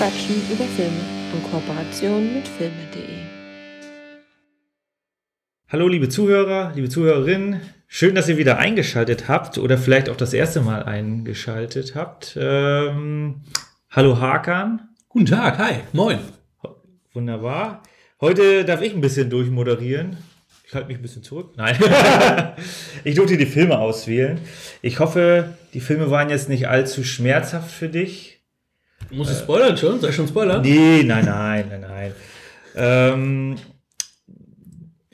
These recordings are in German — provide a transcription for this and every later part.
Quatschen über Filme in Kooperation mit filme.de. Hallo liebe Zuhörer, liebe Zuhörerinnen, schön, dass ihr wieder eingeschaltet habt oder vielleicht auch das erste Mal eingeschaltet habt. Ähm, hallo Hakan. Guten Tag, hi, moin. Wunderbar. Heute darf ich ein bisschen durchmoderieren. Ich halte mich ein bisschen zurück. Nein. ich durfte die Filme auswählen. Ich hoffe, die Filme waren jetzt nicht allzu schmerzhaft für dich. Muss ich spoilern schon? Soll ich schon spoilern? Nee, nein, nein, nein, nein. Ähm,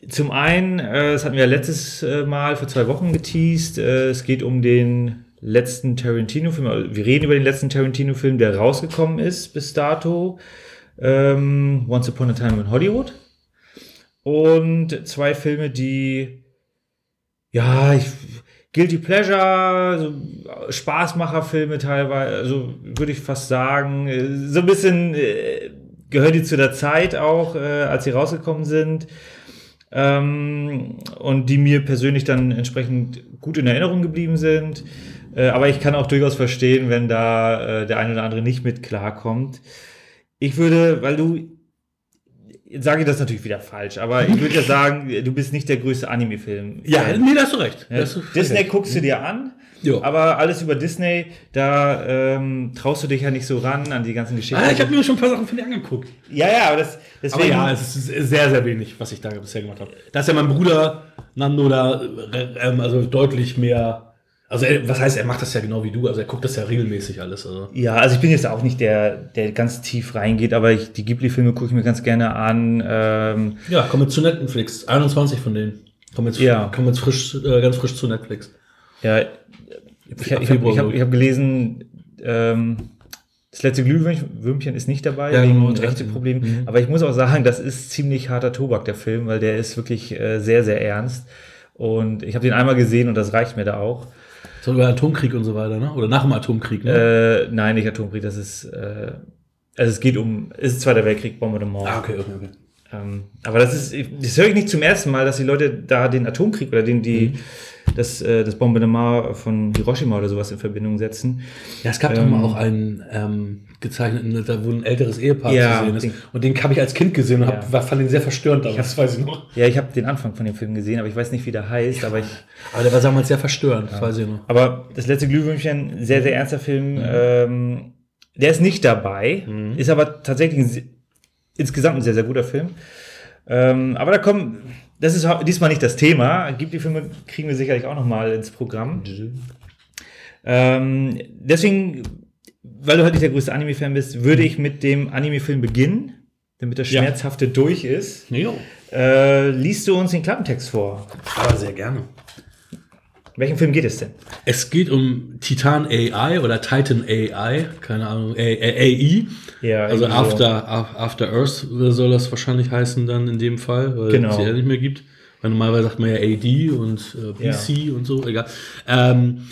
zum einen, äh, das hatten wir letztes äh, Mal vor zwei Wochen geteased. Äh, es geht um den letzten Tarantino-Film. Also wir reden über den letzten Tarantino-Film, der rausgekommen ist bis dato. Ähm, Once Upon a Time in Hollywood. Und zwei Filme, die, ja, ich, Guilty Pleasure, so Spaßmacherfilme teilweise, also würde ich fast sagen, so ein bisschen äh, gehören die zu der Zeit auch, äh, als sie rausgekommen sind. Ähm, und die mir persönlich dann entsprechend gut in Erinnerung geblieben sind. Äh, aber ich kann auch durchaus verstehen, wenn da äh, der eine oder andere nicht mit klarkommt. Ich würde, weil du Jetzt sage ich das natürlich wieder falsch, aber ich würde ja sagen, du bist nicht der größte Anime-Film. Ja, nee, da hast du recht. Ja, hast du Disney recht. guckst du dir an, Jo. aber alles über Disney, da ähm, traust du dich ja nicht so ran an die ganzen Geschichten. Ah, ich habe mir schon ein paar Sachen von dir angeguckt. ja, ja, aber das, deswegen. Aber ja, es ist sehr, sehr wenig, was ich da bisher gemacht habe. Da ist ja mein Bruder Nando da äh, ähm, also deutlich mehr. Also, er, was heißt, er macht das ja genau wie du. Also, er guckt das ja regelmäßig alles. Also. Ja, also ich bin jetzt auch nicht der, der ganz tief reingeht, aber ich, die Ghibli-Filme gucke ich mir ganz gerne an. Ähm, Ja, kommen jetzt zu Netflix. 21 von denen. Kommen jetzt, Ja. kommen jetzt frisch, äh, ganz frisch zu Netflix. ja, ich, ich, habe hab, hab gelesen, ähm, das letzte Glühwürmchen ist nicht dabei, Ja, wegen genau, Rechteproblemen. Mhm. Aber ich muss auch sagen, das ist ziemlich harter Tobak, der Film, weil der ist wirklich äh, sehr, sehr ernst. Und ich habe den einmal gesehen und das reicht mir da auch. So über Atomkrieg und so weiter, ne? Oder nach dem Atomkrieg, ne? Äh, nein, nicht Atomkrieg, das ist, äh, also es geht um, es ist Zweiter Weltkrieg, Bombardement. ah, okay, okay, okay. Ähm, aber das ist, das höre ich nicht zum ersten Mal, dass die Leute da den Atomkrieg oder den, die, das, äh, das Bombardement von Hiroshima oder sowas in Verbindung setzen. Ja, es gab doch Ähm, mal auch einen ähm, gezeichneten, da wo ein älteres Ehepaar Ja, zu sehen ist. den- Und den habe ich als Kind gesehen und hab, Ja. war, fand ihn sehr verstörend damals, das weiß ich noch. Ja, ich habe den Anfang von dem Film gesehen, aber ich weiß nicht, wie der heißt. Aber, ich, Aber der war damals sehr verstörend, das weiß ich noch. aber das letzte Glühwürmchen, sehr, sehr ernster Film. Ähm, der ist nicht dabei, ist aber tatsächlich ein, insgesamt ein sehr, sehr guter Film. Ähm, aber da kommen, das ist diesmal nicht das Thema. Gibt die Filme kriegen wir sicherlich auch noch mal ins Programm. Ähm, deswegen, weil du halt nicht der größte Anime-Fan bist, würde ich mit dem Anime-Film beginnen, damit das Ja. Schmerzhafte durch ist. Jo. Äh, liest du uns den Klappentext vor? Aber sehr gerne. Welchen Film geht es denn? Es geht um Titan AI oder Titan AI, keine Ahnung, AI. Ja, also irgendwie so. After, Af- After Earth soll das wahrscheinlich heißen dann in dem Fall, weil Genau. es ja nicht mehr gibt. Weil normalerweise sagt man ja AD und äh, PC und so, egal. Ähm,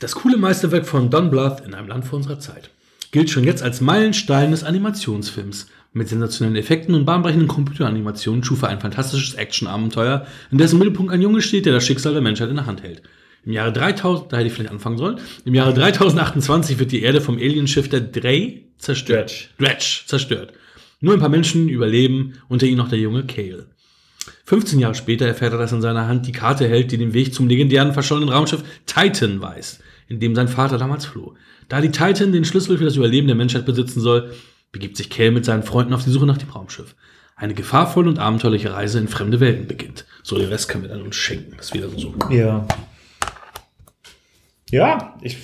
das coole Meisterwerk von Don Bluth in einem Land vor unserer Zeit gilt schon jetzt als Meilenstein des Animationsfilms. Mit sensationellen Effekten und bahnbrechenden Computeranimationen schuf er ein fantastisches Action-Abenteuer, in dessen Mittelpunkt ein Junge steht, der das Schicksal der Menschheit in der Hand hält. Im Jahre 3000, da hätte ich vielleicht anfangen sollen, im Jahre 3028 wird die Erde vom Alienschiff der Drey zerstört. Dredge zerstört. Nur ein paar Menschen überleben, unter ihnen noch der junge Cale. 15 Jahre später erfährt er, dass in seiner Hand die Karte hält, die den Weg zum legendären verschollenen Raumschiff Titan weist, in dem sein Vater damals floh. Da die Titan den Schlüssel für das Überleben der Menschheit besitzen soll, begibt sich Cale mit seinen Freunden auf die Suche nach dem Raumschiff. Eine gefahrvolle und abenteuerliche Reise in fremde Welten beginnt. So, den Rest können wir dann uns schenken. Das ist wieder so. Ja. Ja, ich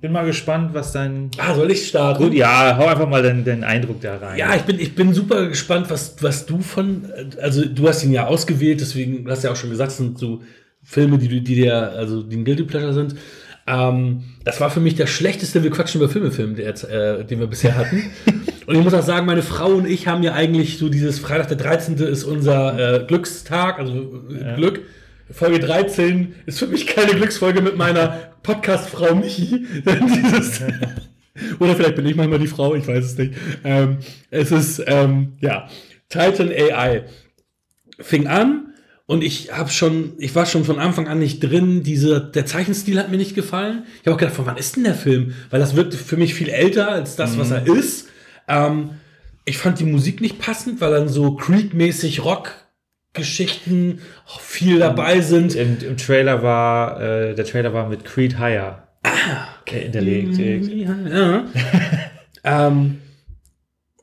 bin mal gespannt, was dein. Ah, soll ich starten? Gut, ja, hau einfach mal deinen, deinen Eindruck da rein. Ja, ich bin, ich bin super gespannt, was, was du von, also du hast ihn ja ausgewählt, deswegen, du hast ja auch schon gesagt, es sind so Filme, die, du- die dir, also die ein Guilty Pleasure sind. Ähm, das war für mich der schlechteste Wir quatschen über Filme-Film, äh, den wir bisher hatten. und ich muss auch sagen, meine Frau und ich haben ja eigentlich so dieses Freitag der 13. ist unser äh, Glückstag, also äh, Glück. Folge 13 ist für mich keine Glücksfolge mit meiner Podcast-Frau Michi. Oder vielleicht bin ich manchmal die Frau, ich weiß es nicht. Ähm, es ist, ähm, ja, Titan AI fing an Und ich habe schon, ich war schon von Anfang an nicht drin. Diese, der Zeichenstil hat mir nicht gefallen. Ich habe auch gedacht, von wann ist denn der Film? Weil das wirkte für mich viel älter als das, was er ist. Ähm, ich fand die Musik nicht passend, weil dann so Creed-mäßig Rock-Geschichten viel dabei sind. Im, Im Trailer war, äh, der Trailer war mit Creed Higher Ah, äh, hinterlegt. Ja. ähm,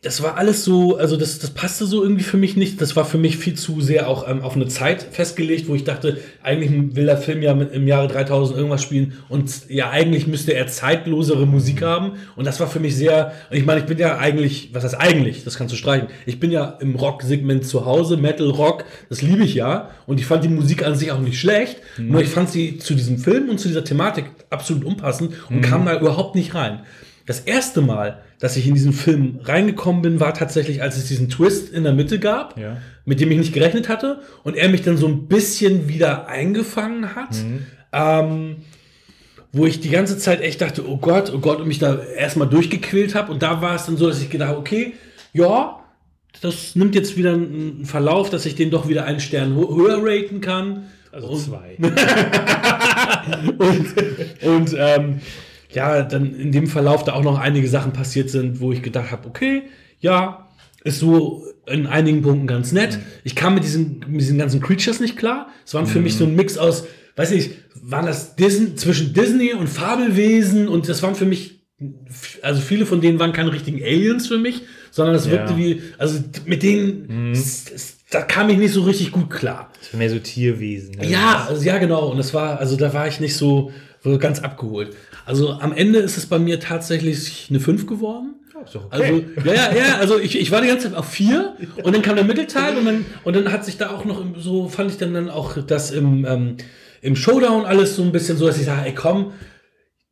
das war alles so, also das, das passte so irgendwie für mich nicht. Das war für mich viel zu sehr auch ähm, auf eine Zeit festgelegt, wo ich dachte, eigentlich will der Film ja mit, im Jahre 3000 irgendwas spielen und ja, eigentlich müsste er zeitlosere Musik haben. Und das war für mich sehr, und ich meine, ich bin ja eigentlich, was heißt eigentlich, das kannst du streichen. Ich bin ja im Rock-Segment zu Hause, Metal, Rock, das liebe ich ja. Und ich fand die Musik an sich auch nicht schlecht, nur ich fand sie zu diesem Film und zu dieser Thematik absolut unpassend und kam da überhaupt nicht rein. Das erste Mal, dass ich in diesen Film reingekommen bin, war tatsächlich, als es diesen Twist in der Mitte gab, Ja. mit dem ich nicht gerechnet hatte und er mich dann so ein bisschen wieder eingefangen hat. Ähm, wo ich die ganze Zeit echt dachte, oh Gott, oh Gott, und mich da erstmal durchgequält habe. Und da war es dann so, dass ich gedacht habe, okay, ja, das nimmt jetzt wieder einen Verlauf, dass ich den doch wieder einen Stern hö- höher raten kann. Also Und- zwei. und, und ähm, ja, dann in dem Verlauf da auch noch einige Sachen passiert sind, wo ich gedacht habe, okay, ja, ist so in einigen Punkten ganz nett. Ich kam mit diesen, mit diesen ganzen Creatures nicht klar. Es waren für mich so ein Mix aus, weiß nicht, waren das Disney, zwischen Disney und Fabelwesen und das waren für mich, also viele von denen waren keine richtigen Aliens für mich, sondern das wirkte Ja. wie, also mit denen, s- da kam ich nicht so richtig gut klar. Mehr so Tierwesen. ne? Ja, also, ja, genau. Und das war, also da war ich nicht so, so ganz abgeholt. Also am Ende ist es bei mir tatsächlich eine 5 geworden. Okay. Also, ja, ja, ja, also ich, ich war die ganze Zeit auf 4 und dann kam der Mittelteil und dann, und dann hat sich da auch noch im- so, fand ich dann, dann auch das im, ähm, im Showdown alles so ein bisschen so, dass ich sage, ey komm,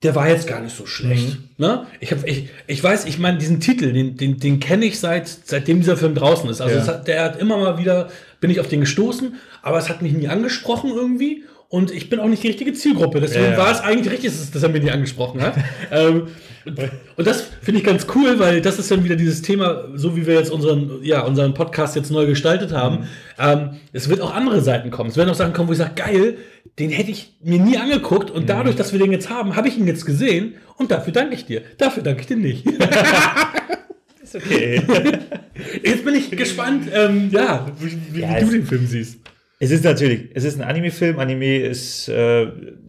der war jetzt gar nicht so schlecht. Ne? Ich, hab, ich, ich weiß, ich meine, diesen Titel, den, den, den kenne ich seit, seitdem dieser Film draußen ist. Also Ja. hat, der hat immer mal wieder, bin ich auf den gestoßen, aber es hat mich nie angesprochen irgendwie. Und ich bin auch nicht die richtige Zielgruppe. Deswegen Ja, war es eigentlich richtig, dass, er mich nie angesprochen hat. ähm, und, und das finde ich ganz cool, weil das ist dann wieder dieses Thema, so wie wir jetzt unseren, ja, unseren Podcast jetzt neu gestaltet haben. Ähm, es wird auch andere Seiten kommen. Es werden auch Sachen kommen, wo ich sage, geil, den hätte ich mir nie angeguckt. Und dadurch, dass wir den jetzt haben, habe ich ihn jetzt gesehen. Und dafür danke ich dir. Dafür danke ich dir nicht. Ist okay. Jetzt bin ich gespannt, ähm, ja, wie, wie, Ja, du den Film siehst. Es ist natürlich, es ist ein Anime-Film. Anime ist, äh,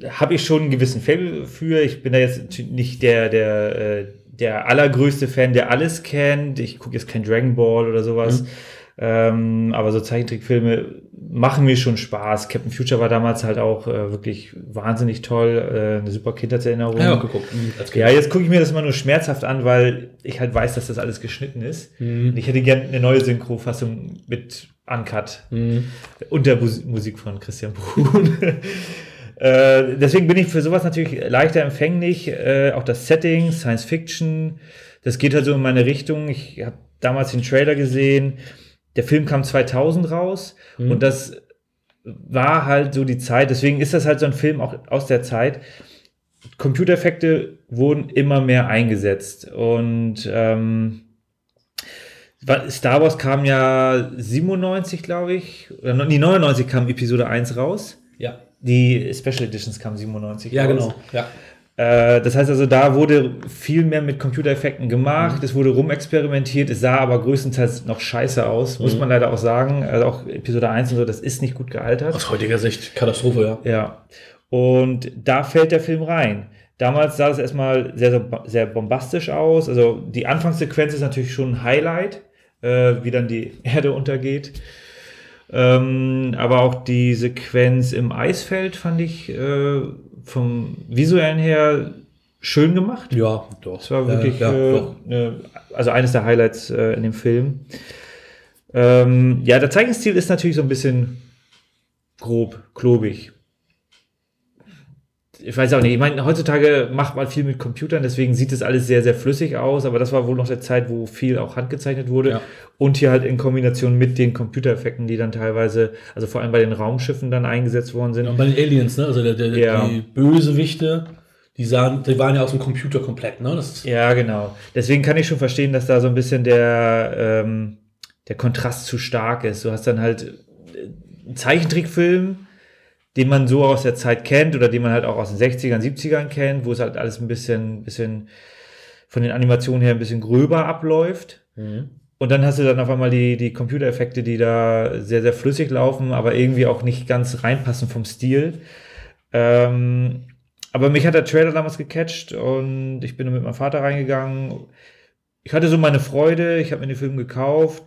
habe ich schon einen gewissen Faible für. Ich bin da jetzt nicht der, der, äh, der allergrößte Fan, der alles kennt. Ich gucke jetzt kein Dragon Ball oder sowas. Ähm, aber so Zeichentrickfilme machen mir schon Spaß. Captain Future war damals halt auch äh, wirklich wahnsinnig toll. Äh, eine super Kindheitserinnerung. Ja, geguckt. mhm. Ja, jetzt gucke ich mir das immer nur schmerzhaft an, weil ich halt weiß, dass das alles geschnitten ist. Und ich hätte gerne eine neue Synchro-Fassung mit Uncut und der Mus Musik von Christian Brun. äh, deswegen bin ich für sowas natürlich leichter empfänglich. Äh, auch das Setting, Science Fiction, das geht halt so in meine Richtung. Ich habe damals den Trailer gesehen. Der Film kam 2000 raus und das war halt so die Zeit. Deswegen ist das halt so ein Film auch aus der Zeit. Computereffekte wurden immer mehr eingesetzt und ähm, Star Wars kam ja 97, glaube ich, oder nee, 99 kam Episode 1 raus. ja. Die Special Editions kamen 97 Ja, raus. genau. Ja. Äh, das heißt also, da wurde viel mehr mit Computereffekten gemacht, Mhm. es wurde rumexperimentiert, es sah aber größtenteils noch scheiße aus, Mhm. muss man leider auch sagen. Also auch Episode 1 und so, das ist nicht gut gealtert. Aus heutiger Sicht Katastrophe, ja. Ja. Und da fällt der Film rein. Damals sah es erstmal sehr, sehr- sehr bombastisch aus. Also die Anfangssequenz ist natürlich schon ein Highlight, äh, wie dann die Erde untergeht. Ähm, aber auch die Sequenz im Eisfeld fand ich äh, vom visuellen her schön gemacht. Ja, doch. Das war wirklich ja, äh, doch. ne, also eines der Highlights äh, in dem Film. Ähm, ja, der Zeichenstil ist natürlich so ein bisschen grob, klobig. Ich weiß auch nicht. Ich meine, heutzutage macht man viel mit Computern, deswegen sieht es alles sehr, sehr flüssig aus. Aber das war wohl noch der Zeit, wo viel auch handgezeichnet wurde. Ja. Und hier halt in Kombination mit den Computereffekten, die dann teilweise, also vor allem bei den Raumschiffen dann eingesetzt worden sind. Und bei den Aliens, ne? Also der, der, Ja. die Bösewichte, die sahen, die waren ja aus dem Computer komplett, ne? Das Ja, genau. Deswegen kann ich schon verstehen, dass da so ein bisschen der, ähm, der Kontrast zu stark ist. Du hast dann halt äh, ein Zeichentrickfilm, den man so aus der Zeit kennt oder den man halt auch aus den 60ern, 70ern kennt, wo es halt alles ein bisschen, bisschen von den Animationen her ein bisschen gröber abläuft. Und dann hast du dann auf einmal die, die Computereffekte, die da sehr, sehr flüssig laufen, aber irgendwie auch nicht ganz reinpassen vom Stil. Ähm, aber mich hat der Trailer damals gecatcht und ich bin mit meinem Vater reingegangen. Ich hatte so meine Freude, ich habe mir den Film gekauft.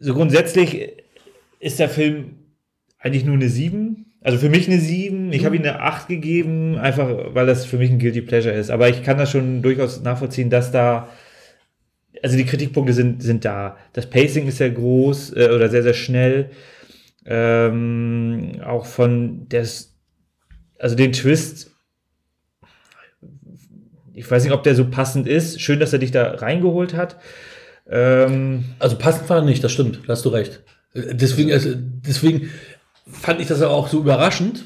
So grundsätzlich ist der Film eigentlich nur eine 7. Also für mich eine 7. Ich habe ihm eine 8 gegeben, einfach weil das für mich ein Guilty Pleasure ist. Aber ich kann das schon durchaus nachvollziehen, dass da, also die Kritikpunkte sind, sind da. Das Pacing ist sehr groß äh, oder sehr, sehr schnell. Ähm, auch von des, also den Twist, ich weiß nicht, ob der so passend ist. Schön, dass er dich da reingeholt hat. Ähm, Also passend war er nicht, das stimmt, da hast du recht. Äh, Deswegen, also, deswegen fand ich das aber auch so überraschend,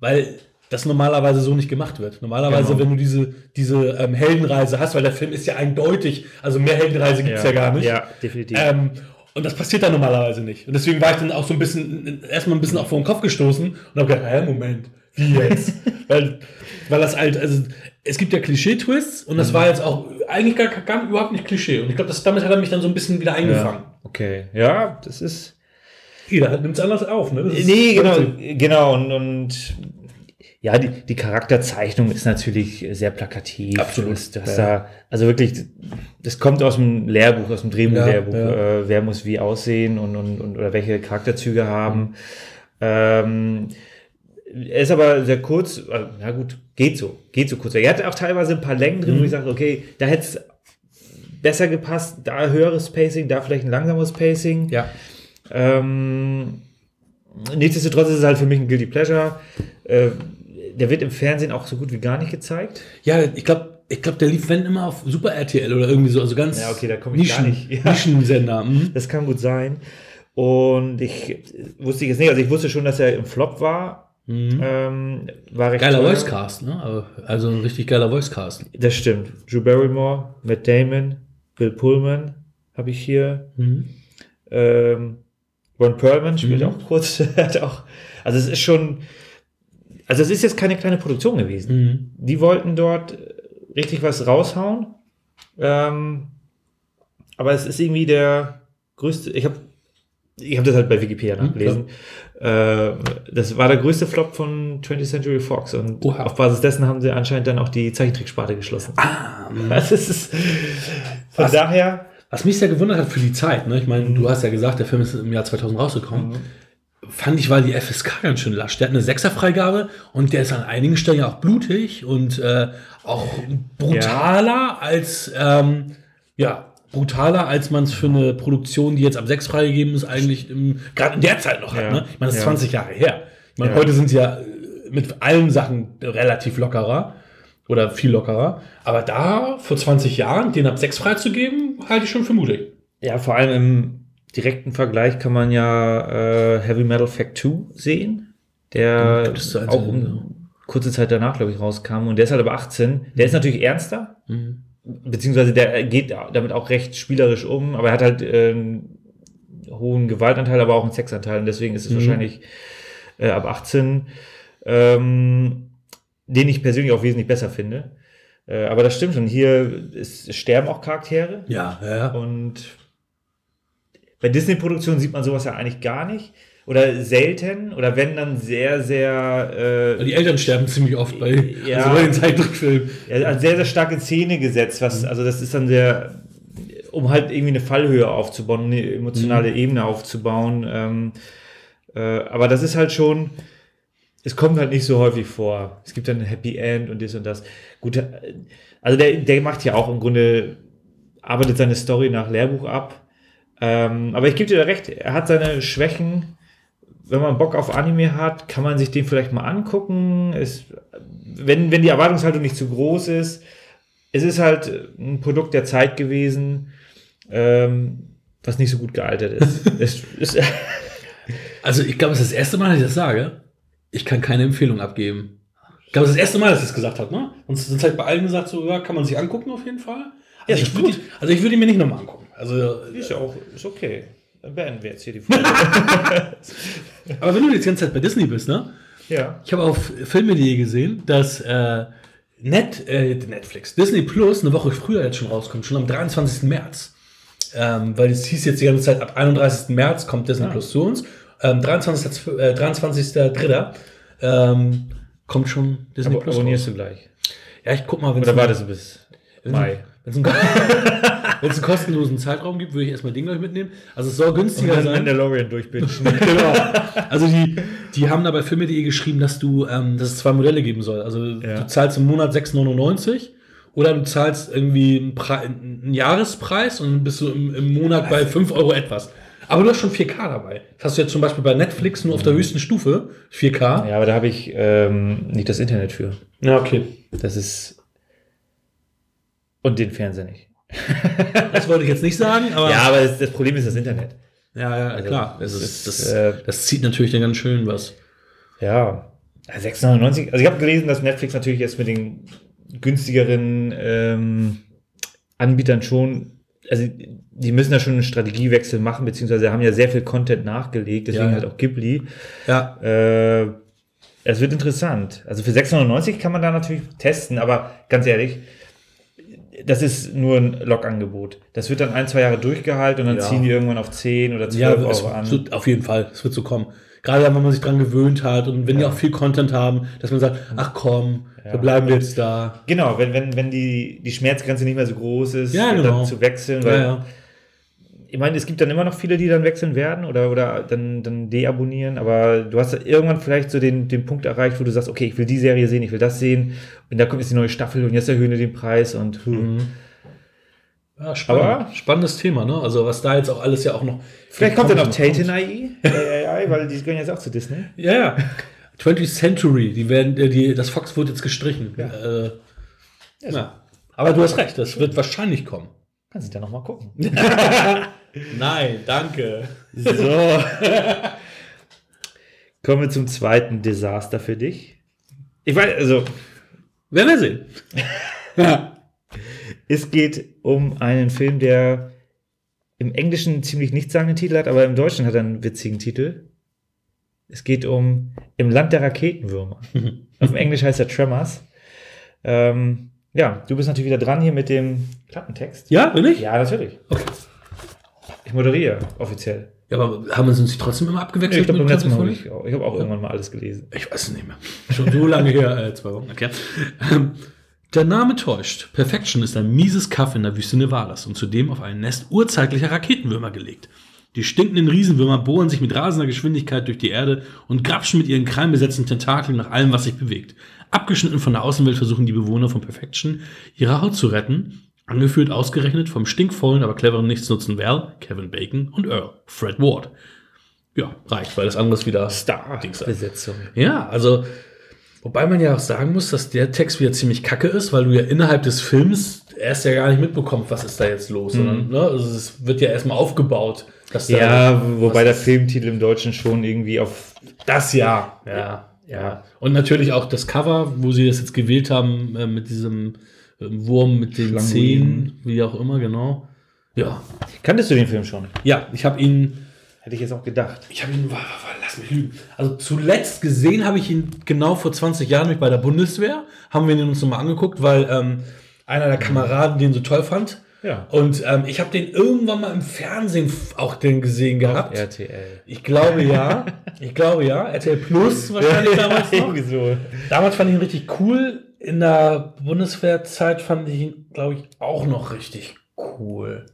weil das normalerweise so nicht gemacht wird. Normalerweise, Genau. wenn du diese, diese ähm, Heldenreise hast, weil der Film ist ja eindeutig, also mehr Heldenreise gibt es ja, gar nicht. Ja, definitiv. Ähm, und das passiert dann normalerweise nicht. Und deswegen war ich dann auch so ein bisschen, erstmal ein bisschen auch vor den Kopf gestoßen und habe gedacht, hä, Moment, wie jetzt? weil, weil das halt, also es gibt ja Klischee-Twists und das war jetzt auch eigentlich gar, gar überhaupt nicht Klischee. Und ich glaube, damit hat er mich dann so ein bisschen wieder eingefangen. ja. Okay, ja, das ist. Jeder nimmt es anders auf, ne? Das Nee, genau, genau. Und, und ja, die, die Charakterzeichnung ist natürlich sehr plakativ. Absolut, du hast ja. da, also wirklich, das kommt aus dem Lehrbuch, aus dem Drehbuch-Lehrbuch. Ja, ja. Äh, wer muss wie aussehen und, und, und oder welche Charakterzüge haben. Ähm, er ist aber sehr kurz, äh, na gut, geht so, geht so kurz. Er hatte auch teilweise ein paar Längen drin, Mhm. wo ich sage, okay, da hätte es besser gepasst, da höheres Pacing, da vielleicht ein langsames Pacing. Ja. Ähm, nichtsdestotrotz ist es halt für mich ein Guilty Pleasure. Äh, der wird im Fernsehen auch so gut wie gar nicht gezeigt. Ja, ich glaube, ich glaub, der lief, wenn immer auf Super RTL oder irgendwie so, also ganz Ja, okay, da ich gar nicht. Ja. Nischensender. Mhm. Das kann gut sein. Und ich wusste jetzt nicht, also ich wusste schon, dass er im Flop war. Ähm, war recht Geiler teuer. Voicecast, ne? Also ein richtig geiler Voicecast. Das stimmt. Drew Barrymore, Matt Damon, Bill Pullman habe ich hier. Mhm. Ähm, Ron Perlman spielt Mhm. auch kurz. auch, also es ist schon, also es ist jetzt keine kleine Produktion gewesen. Mhm. Die wollten dort richtig was raushauen. Ähm, aber es ist irgendwie der größte, ich habe ich habe das halt bei Wikipedia Mhm, nachgelesen. Äh, das war der größte Flop von 20th Century Fox und Oha. auf Basis dessen haben sie anscheinend dann auch die Zeichentricksparte geschlossen. Ah, mhm. Das ist von Was? daher Was mich sehr gewundert hat für die Zeit, ne? ich meine, Mhm. du hast ja gesagt, der Film ist im Jahr 2000 rausgekommen, fand ich, war die FSK ganz schön lasch. Der hat eine Sechserfreigabe und der ist an einigen Stellen ja auch blutig und äh, auch brutaler als, ähm, ja, brutaler, als man es für eine Produktion, die jetzt ab sechs freigegeben ist, eigentlich gerade in der Zeit noch hat. Ja. Ne? Ich meine, das ist Ja. 20 Jahre her. Ich meine, Ja. heute sind sie ja äh, mit allen Sachen relativ lockerer oder viel lockerer. Aber da vor 20 Jahren den ab sechs freizugeben, halte ich schon für mutig. Ja, vor allem im direkten Vergleich kann man ja äh, Heavy Metal Fact 2 sehen, der Das ist so auch um kurze Zeit danach, glaube ich, rauskam. Und der ist halt aber 18. Der ist natürlich ernster, Mhm. beziehungsweise der geht damit auch recht spielerisch um, aber er hat halt äh, einen hohen Gewaltanteil, aber auch einen Sexanteil. Und deswegen ist es Mhm. wahrscheinlich äh, ab 18, ähm, den ich persönlich auch wesentlich besser finde. Äh, aber das stimmt schon. Hier ist, sterben auch Charaktere. Ja, ja. Und bei Disney-Produktionen sieht man sowas ja eigentlich gar nicht. Oder selten. Oder wenn dann sehr, sehr, äh, Die Eltern sterben ziemlich oft bei, Ja. also bei den Zeichentrickfilmen. ja, sehr, sehr stark in Szene gesetzt. Was, also das ist dann sehr, um halt irgendwie eine Fallhöhe aufzubauen, eine emotionale Ebene aufzubauen. Ähm, äh, aber das ist halt schon, es kommt halt nicht so häufig vor. Es gibt dann ein Happy End und das und das. Gut, äh, also der, der macht ja auch im Grunde, arbeitet seine Story nach Lehrbuch ab. Ähm, aber ich gebe dir da recht, er hat seine Schwächen. Wenn man Bock auf Anime hat, kann man sich den vielleicht mal angucken. Es, wenn, wenn die Erwartungshaltung nicht zu groß ist, es ist halt ein Produkt der Zeit gewesen, ähm, was nicht so gut gealtert ist. es, ist Also ich glaube, es ist das erste Mal, dass ich das sage. Ich kann keine Empfehlung abgeben. Ich glaube, es ist das erste Mal, dass ich das gesagt habe, ne? Sonst habe ich bei allen gesagt, so, ja, kann man sich angucken auf jeden Fall. Ja, Also, ist ich, würde, also ich würde ihn mir nicht nochmal angucken. Also ist ja auch ist okay. beenden wir jetzt hier die Folge. Aber wenn du jetzt die ganze Zeit bei Disney bist, ne? ja. Ich habe auf Filme.de gesehen, dass äh, Net, äh, Netflix, Disney Plus eine Woche früher jetzt schon rauskommt, schon am 23. März. Ähm, weil es hieß jetzt die ganze Zeit, ab 31. März kommt Disney Plus zu uns. Ähm, 23. Äh, 23.3. Ähm, kommt schon Disney Aber Plus abonnierst raus. du gleich? Ja, ich guck mal, wenn Oder wartest du bis Mai? Wenn es einen, einen kostenlosen Zeitraum gibt, würde ich erstmal den gleich mitnehmen. Also es soll Und günstiger dann sein. Mandalorian durchbingen. genau. Also die, die haben da bei Filme.de geschrieben, dass du, ähm, dass es zwei Modelle geben soll. Also Ja. du zahlst im Monat 6,99 oder du zahlst irgendwie einen, Pre einen Jahrespreis und bist du im, im Monat bei 5 Euro etwas. Aber du hast schon 4K dabei. Das hast du jetzt zum Beispiel bei Netflix nur auf der höchsten Stufe, 4K. Ja, aber da habe ich ähm, nicht das Internet für. Ja, okay. Das ist. Und den Fernseher nicht. Das wollte ich jetzt nicht sagen, aber Ja, aber das, das Problem ist das Internet. ja, ja Also, klar. Das, ist, das, äh, das zieht natürlich dann ganz schön was. Ja. 6,99. Also ich habe gelesen, dass Netflix natürlich jetzt mit den günstigeren ähm, Anbietern schon, also die müssen da schon einen Strategiewechsel machen, beziehungsweise haben ja sehr viel Content nachgelegt, deswegen Ja, ja. halt auch Ghibli. Ja, Äh, es wird interessant. Also für 6,99 kann man da natürlich testen, aber ganz ehrlich, das ist nur ein Log-Angebot. Das wird dann ein, zwei Jahre durchgehalten und dann Ja. ziehen die irgendwann auf 10 oder 12 Ja, Euro an. wird, auf jeden Fall, es wird so kommen. Gerade wenn man sich dran gewöhnt hat und wenn die auch viel Content haben, dass man sagt, ach komm, da bleiben wir jetzt da. Genau, wenn, wenn, wenn die, die Schmerzgrenze nicht mehr so groß ist, Ja, genau. dann zu wechseln. Weil, Ja, ja. Ich meine, es gibt dann immer noch viele, die dann wechseln werden oder, oder dann, dann deabonnieren, aber du hast irgendwann vielleicht so den, den Punkt erreicht, wo du sagst, okay, ich will die Serie sehen, ich will das sehen und da kommt jetzt die neue Staffel und jetzt erhöhen wir den Preis und hm. ja spannend. Aber- spannendes Thema, ne? Also was da jetzt auch alles ja auch noch. vielleicht kommt dann noch Tate in AI, AI, weil die gehören jetzt auch zu Disney. Ja, ja. 20th Century, die werden, äh, die, das Fox wurde jetzt gestrichen. Ja. Äh, ja. Aber du hast recht, das wird wahrscheinlich kommen. Kannst du da nochmal gucken. Nein, danke. So. Kommen wir zum zweiten Desaster für dich. Ich weiß, also, Werden wir sehen. es geht um einen Film, der im Englischen ziemlich nichtssagenden Titel hat, aber im Deutschen hat er einen witzigen Titel. Es geht um Im Land der Raketenwürmer. Auf dem Englisch heißt er Tremors. Ähm, ja, du bist natürlich wieder dran hier mit dem Klappentext. Ja, bin ich? Ja, natürlich. Okay. Ich moderiere offiziell. Ja, aber haben wir uns nicht trotzdem immer abgewechselt? Ich glaube, beim letzten Mal habe ich auch. Ich habe auch irgendwann mal alles gelesen. Ich weiß es nicht mehr. Schon so lange her, äh, zwei Wochen. Okay. Ähm, Der Name täuscht. Perfection ist ein mieses Kaff in der Wüste Nevadas und zudem auf ein Nest urzeitlicher Raketenwürmer gelegt. Die stinkenden Riesenwürmer bohren sich mit rasender Geschwindigkeit durch die Erde und grapschen mit ihren krallenbesetzten Tentakeln nach allem, was sich bewegt. Abgeschnitten von der Außenwelt versuchen die Bewohner von Perfection, ihre Haut zu retten, angeführt ausgerechnet vom stinkvollen, aber cleveren Nichtsnutzen Val, Kevin Bacon und Earl, Fred Ward. Ja, reicht, weil das andere ist wieder Dings sein. Besetzung. Ja, also, wobei man ja auch sagen muss, dass der Text wieder ziemlich kacke ist, weil du ja innerhalb des Films erst ja gar nicht mitbekommst, was ist da jetzt los, sondern ne, also es wird ja erstmal aufgebaut. Dass da- Ja, wobei der Filmtitel im Deutschen schon irgendwie auf. Das ja, ja, ja. Und natürlich auch das Cover, wo sie das jetzt gewählt haben, äh, mit diesem Wurm mit den. Zähnen, wie auch immer, genau. Ja, Kanntest du den Film schon? ja, ich habe ihn Hätte ich jetzt auch gedacht. Ich habe ihn, lass mich lügen. Also zuletzt gesehen habe ich ihn genau vor 20 Jahren nämlich bei der Bundeswehr. Haben wir ihn uns nochmal angeguckt, weil ähm, einer der Kameraden den so toll fand. Ja. Und ähm, ich habe den irgendwann mal im Fernsehen auch den gesehen gehabt. RTL. Ich glaube ja. Ich glaube ja. RTL Plus wahrscheinlich damals noch. So. Damals fand ich ihn richtig cool. In der Bundeswehrzeit fand ich ihn, glaube ich, auch noch richtig cool.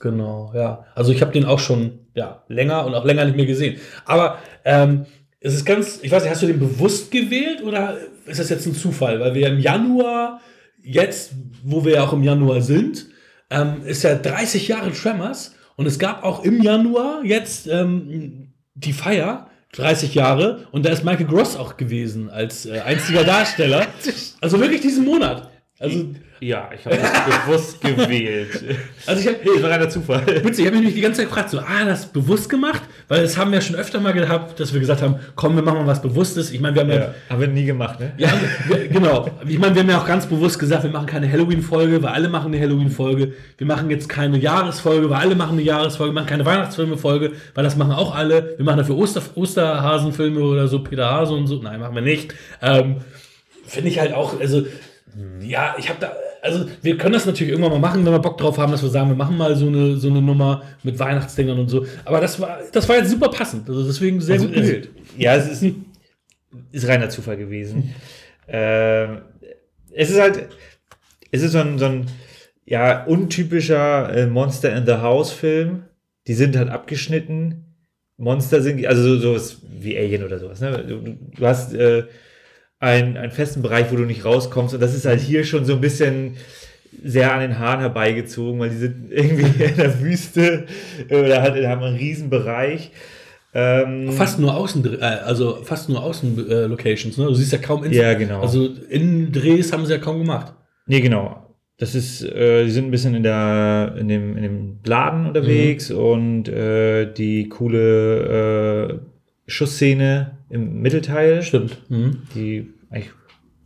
Genau, ja. Also ich habe den auch schon ja, länger und auch länger nicht mehr gesehen. Aber ähm, es ist ganz, ich weiß nicht, hast du den bewusst gewählt oder ist das jetzt ein Zufall? Weil wir im Januar, jetzt, wo wir ja auch im Januar sind, ähm, ist ja 30 Jahre Tremors und es gab auch im Januar jetzt ähm, die Feier, 30 Jahre, und da ist Michael Gross auch gewesen als äh, einziger Darsteller. Also wirklich diesen Monat. Also, Ja, ich habe das bewusst gewählt. also ich habe Nee, das war reiner Zufall. Witzig, ich habe mich die ganze Zeit gefragt, so, ah, das bewusst gemacht, weil das haben wir schon öfter mal gehabt, dass wir gesagt haben, komm, wir machen mal was Bewusstes. Ich meine, wir haben ja, Ja, haben wir nie gemacht, ne? ja, wir, genau. Ich meine, wir haben ja auch ganz bewusst gesagt, wir machen keine Halloween-Folge, weil alle machen eine Halloween-Folge. Wir machen jetzt keine Jahresfolge, weil alle machen eine Jahresfolge. Wir machen keine Weihnachtsfilme-Folge, weil das machen auch alle. Wir machen dafür Oster, Osterhasenfilme oder so, Peter Hase und so. Nein, machen wir nicht. Ähm, Finde ich halt auch, also, ja, ich habe da, also wir können das natürlich irgendwann mal machen, wenn wir Bock drauf haben, dass wir sagen, wir machen mal so eine, so eine Nummer mit Weihnachtsdingern und so. Aber das war, das war jetzt super passend. Also deswegen sehr Also, gut gewählt. Ja, es ist, ist reiner Zufall gewesen. ähm, es ist halt, es ist so ein, so ein ja, untypischer äh, Monster in the House Film. Die sind halt abgeschnitten. Monster sind, also so, sowas wie Alien oder sowas. Ne? Du, du- du hast äh, einen, einen festen Bereich, wo du nicht rauskommst. Und das ist halt hier schon so ein bisschen sehr an den Haaren herbeigezogen, weil die sind irgendwie in der Wüste oder halt haben einen riesen Bereich. Ähm, Fast nur Außen, äh, also fast nur Außen äh, Locations, ne? Du siehst ja kaum Innen- Ja, genau. Also Innendrehs haben sie ja kaum gemacht. Nee, genau. Das ist, äh, die sind ein bisschen in der, in dem, in dem Laden unterwegs und äh, die coole äh, Schussszene im Mittelteil, Stimmt. Mhm. die eigentlich,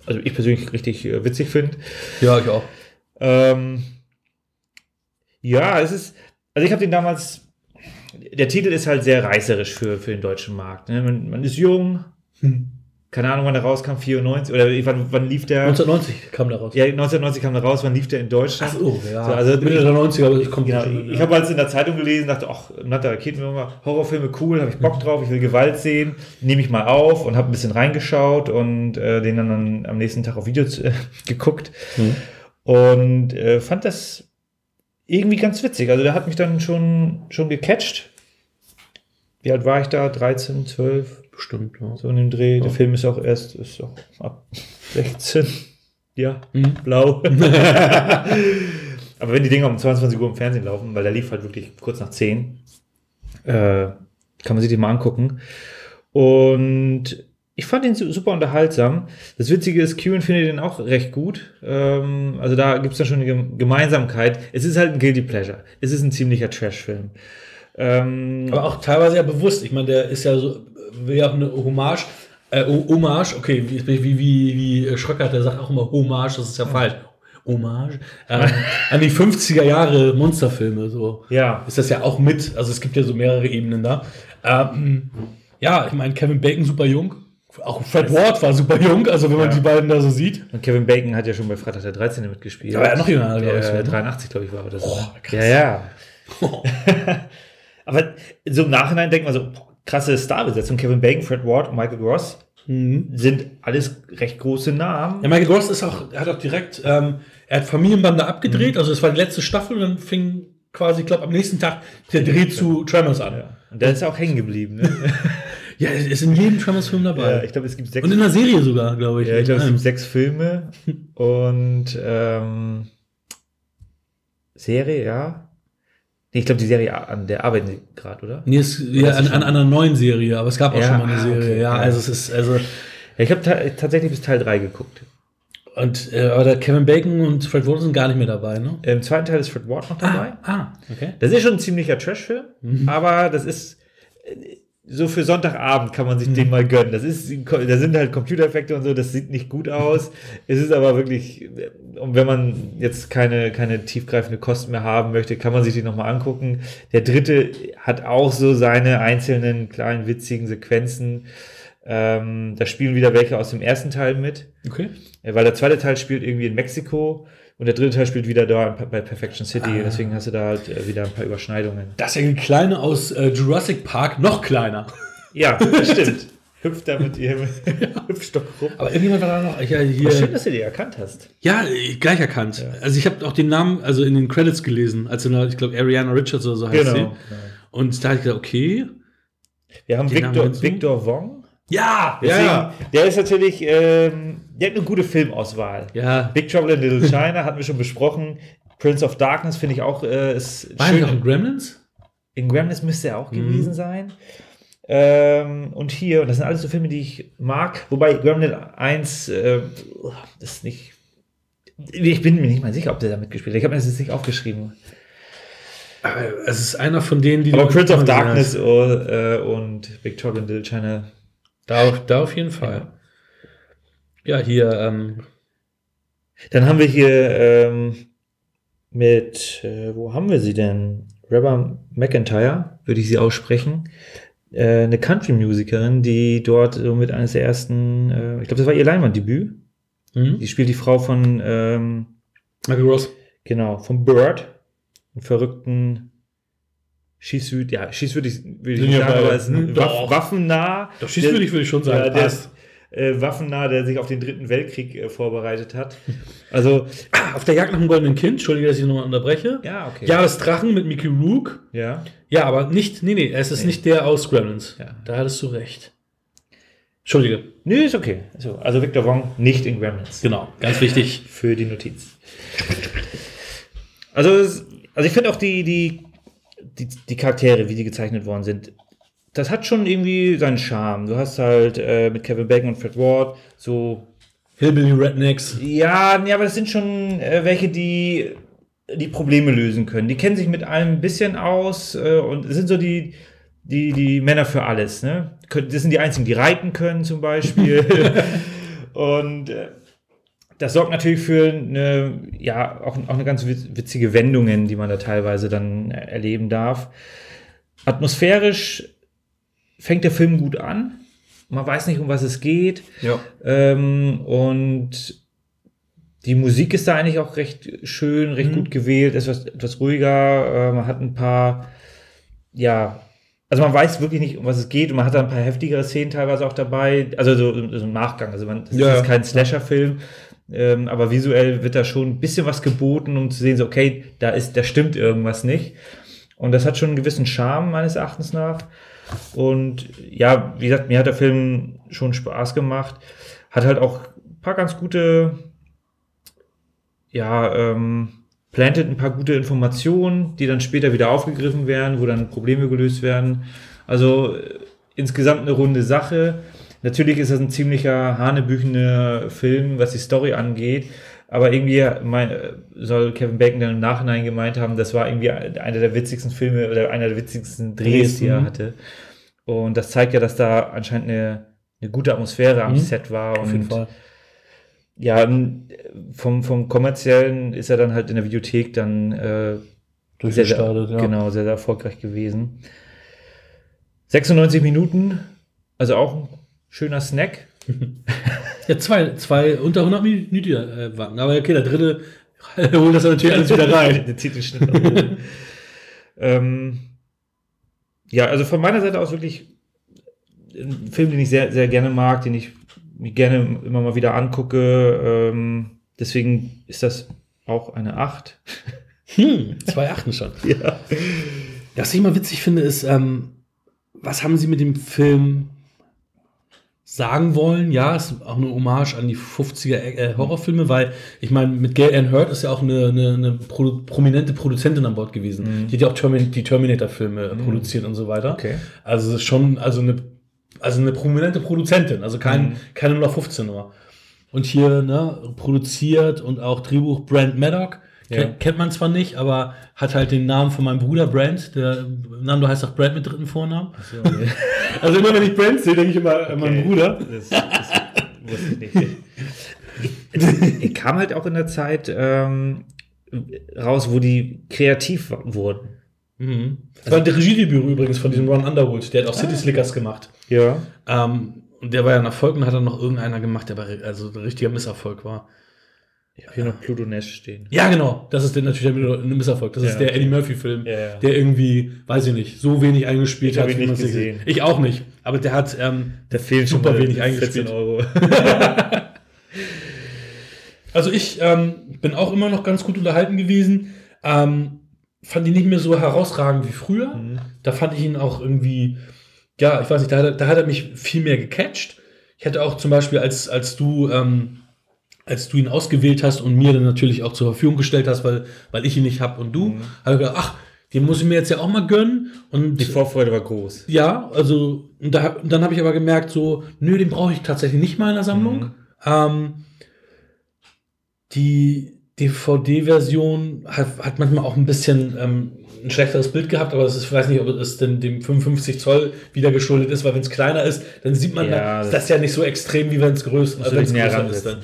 also ich persönlich richtig äh, witzig finde. Ja, ich auch. Ähm, ja, es ist, also ich habe den damals, der Titel ist halt sehr reißerisch für, für den deutschen Markt. Ne? Man, man ist jung, keine Ahnung, wann der rauskam, 94, oder wann, wann lief der? 1990 kam da raus. Ja, 1990 kam er raus, wann lief der in Deutschland? Ach so, ja. So, also Mitte der 90er, aber ich komme Genau, ich habe halt in der Zeitung gelesen, dachte, ach, Natter Raketenwürmer, Horrorfilme cool, habe ich Bock drauf, ich will Gewalt sehen, nehme ich mal auf und habe ein bisschen reingeschaut und äh, den dann am nächsten Tag auf Videos äh, geguckt Mhm. und äh, fand das irgendwie ganz witzig. Also der hat mich dann schon, schon gecatcht. Wie alt war ich da? 13, 12, Bestimmt, ja. so in dem Dreh. Der Ja. Film ist auch erst ist auch ab 16. Ja, Mhm. blau. Aber wenn die Dinger um 22 Uhr im Fernsehen laufen, weil der lief halt wirklich kurz nach 10, äh, kann man sich den mal angucken. Und ich fand ihn su- super unterhaltsam. Das Witzige ist, Kieran findet den auch recht gut. Ähm, also da gibt es dann schon eine Gem- Gemeinsamkeit. Es ist halt ein Guilty Pleasure. Es ist ein ziemlicher Trash-Film. Ähm, Aber auch teilweise ja bewusst. Ich meine, der ist ja so, will ja auch eine Hommage. Äh, Hommage, okay, wie, wie, wie, wie Schröckert, der sagt auch immer Hommage, das ist ja falsch. Hommage. Ähm, an die 50er Jahre Monsterfilme, so. ja, ist das ja auch mit. Also es gibt ja so mehrere Ebenen da. Ähm, ja, ich meine, Kevin Bacon super jung. Auch Fred Ward war super jung, also wenn man Ja. die beiden da so sieht. und Kevin Bacon hat ja schon bei Freitag der 13. mitgespielt. Er noch jünger, glaube ich, ne? 83, glaube ich, war das. Boah, krass. Ja, ja. Aber so im Nachhinein denkt man so, boah, krasse Starbesetzung. Kevin Bacon, Fred Ward und Michael Gross sind alles recht große Namen. Ja, Michael Gross ist auch, er hat auch direkt, ähm, er hat Familienbande abgedreht, also es war die letzte Staffel und dann fing quasi, ich glaube, am nächsten Tag der Dreh zu Tremors an. Ja. Und der ist auch hängen geblieben. Ne? Ja, er ist in jedem Tremors-Film ja, dabei. ich glaube, es gibt sechs, und in der Serie sogar, glaube ich. ja, ich glaube, es gibt sechs Filme und ähm, Serie, ja. Nee, ich glaube, die Serie, an der arbeiten sie gerade, oder? Nee, es, ja, an, an einer neuen Serie, aber es gab auch Ja, schon mal eine ah, Serie. okay, ja, ja. also es ist, also, ich habe ta tatsächlich bis Teil 3 geguckt. und, äh, aber Kevin Bacon und Fred Ward sind gar nicht mehr dabei, ne? Im zweiten Teil ist Fred Ward noch dabei. Ah, okay. Das ist schon ein ziemlicher Trashfilm, aber das ist äh, so für Sonntagabend kann man sich den mal gönnen. Das ist, da sind halt Computereffekte und so, das sieht nicht gut aus. Es ist aber wirklich, und wenn man jetzt keine, keine tiefgreifende Kosten mehr haben möchte, kann man sich die nochmal angucken. Der dritte hat auch so seine einzelnen kleinen witzigen Sequenzen. Ähm, da spielen wieder welche aus dem ersten Teil mit. Okay. Ja, Weil der zweite Teil spielt irgendwie in Mexiko und der dritte Teil spielt wieder da bei Perfection City. Ah. Deswegen hast du da halt äh, wieder ein paar Überschneidungen. Das ist ja die Kleine aus äh, Jurassic Park noch kleiner. Ja, das stimmt. Hüpft da mit ihrem Hüpfstock rum. Aber irgendjemand war da noch, ja, hier. schön, dass du die erkannt hast. Ja, äh, gleich erkannt. Also ich habe auch den Namen, also in den Credits gelesen, als in ich glaube, Ariana Richards oder so heißt sie. Und da habe ich gedacht, okay. Wir haben Victor? Victor Wong. Ja, Deswegen, Der ist natürlich, ähm, der hat eine gute Filmauswahl. Ja. Big Trouble in Little China hatten wir schon besprochen. Prince of Darkness finde ich auch äh, ist War er noch in Gremlins? In Gremlins müsste er auch Mhm. gewesen sein. Ähm, und hier, und das sind alles so Filme, die ich mag. Wobei Gremlin 1, äh, das ist nicht Ich bin mir nicht mal sicher, ob der da mitgespielt hat. Ich habe mir das jetzt nicht aufgeschrieben. Aber es ist einer von denen, die Aber Prince of Darkness hast. äh, und Victorian Little China. Da, auf- da auf jeden Fall. Ja, hier, ähm, Dann haben wir hier ähm, mit, äh, wo haben wir sie denn? Rebecca McIntyre, würde ich sie aussprechen. Äh, eine Country-Musikerin, die dort so mit eines der ersten, äh, ich glaube, das war ihr Leinwanddebüt. hm? Die spielt die Frau von, ähm, Michael Ross. genau, von Bird, einen verrückten Schießhüt, ja, Schießhüt ich- würde ich ja sagen, aber es ist ein Waff, doch. waffennah. Doch, schießwürdig würde ich schon sagen. Der passt. ist äh, waffennah, der sich auf den dritten Weltkrieg äh, vorbereitet hat. Also, auf der Jagd nach dem goldenen Kind, entschuldige, dass ich nochmal unterbreche. ja, okay. Ja, das Drachen mit Mickey Rook. Ja. Ja, aber nicht, nee, nee, es ist Nee. nicht der aus Gremlins. Ja. Da hattest du recht. Entschuldige. Nö, ist okay. So, also Victor Wong nicht in Gremlins. Genau, ganz wichtig. Für die Notiz. Also, also ich finde auch die, die, die, die Charaktere, wie die gezeichnet worden sind, das hat schon irgendwie seinen Charme. Du hast halt äh, mit Kevin Bacon und Fred Ward so Hillbilly Rednecks. Ja, nee, aber das sind schon äh, welche, die die Probleme lösen können. Die kennen sich mit allem ein bisschen aus äh, und sind so die, die, die Männer für alles. Ne? Das sind die einzigen, die reiten können zum Beispiel. und äh, das sorgt natürlich für eine, ja, auch, auch eine ganz witz- witzige Wendungen, die man da teilweise dann erleben darf. Atmosphärisch fängt der Film gut an. Man weiß nicht, um was es geht. Ja. Ähm, und die Musik ist da eigentlich auch recht schön, recht Mhm. gut gewählt, etwas, etwas ruhiger. Äh, man hat ein paar, ja, also man weiß wirklich nicht, um was es geht und man hat da ein paar heftigere Szenen teilweise auch dabei. Also so, so im Nachgang. Also man, das Ja, ist kein Slasher-Film. Ähm, aber visuell wird da schon ein bisschen was geboten, um zu sehen, so, okay, da ist, da stimmt irgendwas nicht. Und das hat schon einen gewissen Charme, meines Erachtens nach. Und ja, wie gesagt, mir hat der Film schon Spaß gemacht. Hat halt auch ein paar ganz gute, ja, ähm, plantet ein paar gute Informationen, die dann später wieder aufgegriffen werden, wo dann Probleme gelöst werden. Also äh, insgesamt eine runde Sache. Natürlich ist das ein ziemlicher hanebüchener Film, was die Story angeht. Aber irgendwie soll Kevin Bacon dann im Nachhinein gemeint haben, das war irgendwie einer der witzigsten Filme oder einer der witzigsten Drehs, die er hatte. Und das zeigt ja, dass da anscheinend eine, eine gute Atmosphäre am Mhm. Set war. Auf jeden Fall. ja, vom, vom kommerziellen ist er dann halt in der Videothek dann äh, sehr, sehr, ja. genau, sehr, sehr erfolgreich gewesen. 96 Minuten, also auch ein schöner Snack. Ja, zwei, zwei unter 100 Minuten äh, warten. Aber okay, der dritte holt das natürlich alles wieder rein. Der zieht den Schnitt ähm, ja, also von meiner Seite aus wirklich ein Film, den ich sehr, sehr gerne mag, den ich mir gerne immer mal wieder angucke. Ähm, deswegen ist das auch eine 8. Hm, zwei Achten schon. ja. Was ich immer witzig finde, ist, ähm, was haben sie mit dem Film sagen wollen? Ja, es ist auch eine Hommage an die 50er äh, Horrorfilme, weil ich meine, mit Gail Ann Hurd ist ja auch eine, eine, eine Produ prominente Produzentin an Bord gewesen. Die hat ja auch Termin die Terminator-Filme produziert und so weiter. Okay. Also schon also eine, also eine prominente Produzentin, also kein, Mhm. keine 015 Nummer. Und hier ne, produziert und auch Drehbuch Brand Maddock. Ja. Kennt, man zwar nicht, aber hat halt den Namen von meinem Bruder Brand. Der Name heißt auch Brand mit dritten Vornamen. Also immer wenn ich Brand sehe, denke ich immer an meinen Okay. Bruder. Das, das wusste ich nicht. Ich, ich kam halt auch in der Zeit ähm, raus, wo die kreativ wurden. Mhm. Das war der Regiedebüt übrigens von diesem Ron Underwood. Der hat auch City Slickers gemacht. Ja. Ähm, und der war ja ein Erfolg und hat dann noch irgendeiner gemacht, der aber also ein richtiger Misserfolg war. Ich habe hier noch Pluto Nash stehen. Ja, genau. Das ist der, natürlich der ein Misserfolg. Das Ja, ist der okay. Eddie Murphy-Film, Ja, ja. der irgendwie, weiß ich nicht, so wenig eingespielt Ich hat. wie nicht gesehen. Ich auch nicht. Aber der hat, ähm, Da fehlen Super wenig 14 eingespielt. Euro. also ich ähm, bin auch immer noch ganz gut unterhalten gewesen. Ähm, fand ihn nicht mehr so herausragend wie früher. Mhm. Da fand ich ihn auch irgendwie, ja, ich weiß nicht, da hat, er- da hat er mich viel mehr gecatcht. Ich hätte auch zum Beispiel, als, als du, ähm, als du ihn ausgewählt hast und mir dann natürlich auch zur Verfügung gestellt hast, weil, weil ich ihn nicht habe und du, Mhm. habe ich gedacht, ach, den muss ich mir jetzt ja auch mal gönnen. Und Die Vorfreude war groß. ja, also da, dann habe ich aber gemerkt, so, nö, den brauche ich tatsächlich nicht mal in der Sammung. Mhm. Ähm, die DVD-Version hat, hat manchmal auch ein bisschen ähm, ein schlechteres Bild gehabt, aber das ist, ich weiß nicht, ob es denn dem 55 Zoll wieder geschuldet ist, weil wenn es kleiner ist, dann sieht man Ja, dann, das- das ja nicht so extrem, wie wenn es größer ist. Dann.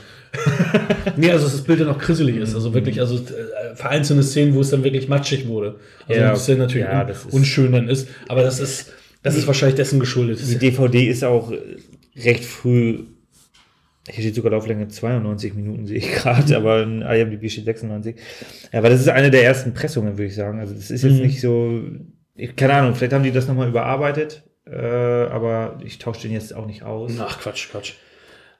nee, also dass das Bild dann auch grisselig ist. Also wirklich, also äh, vereinzelte Szenen, wo es dann wirklich matschig wurde. Also Ja, ein bisschen natürlich ja, un das ist- unschön dann ist, aber das ist, das ist wahrscheinlich dessen geschuldet. Die DVD ist auch recht früh. Hier steht sogar Lauflänge 92 Minuten, sehe ich gerade, aber in IMDb steht 96. Ja, aber das ist eine der ersten Pressungen, würde ich sagen. Also das ist jetzt Mhm. nicht so, ich, keine Ahnung, vielleicht haben die das nochmal überarbeitet, äh, aber ich tausche den jetzt auch nicht aus. Ach, Quatsch, Quatsch.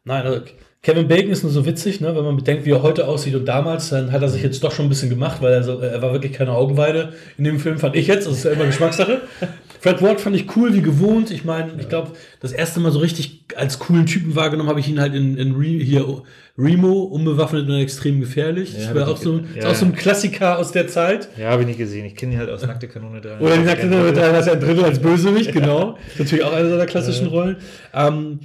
Nein, also Kevin Bacon ist nur so witzig, ne? wenn man bedenkt, wie er heute aussieht und damals, dann hat er sich jetzt doch schon ein bisschen gemacht, weil er, so, er war wirklich keine Augenweide in dem Film, fand ich jetzt. Das ist ja immer Geschmackssache. Fred Ward fand ich cool wie gewohnt. Ich meine, ich glaube, das erste Mal so richtig als coolen Typen wahrgenommen habe ich ihn halt in, in Re, hier Remo, unbewaffnet und extrem gefährlich. Ja, das war auch, so, ist ja, auch so ein ja. Klassiker aus der Zeit. Ja, habe ich nicht gesehen. Ich kenne ihn halt aus Nackte Kanone 3. Oder die nackte Kanone 3, das ist ein Drittel als Bösewicht, genau. Natürlich auch eine seiner klassischen Rollen. Ähm,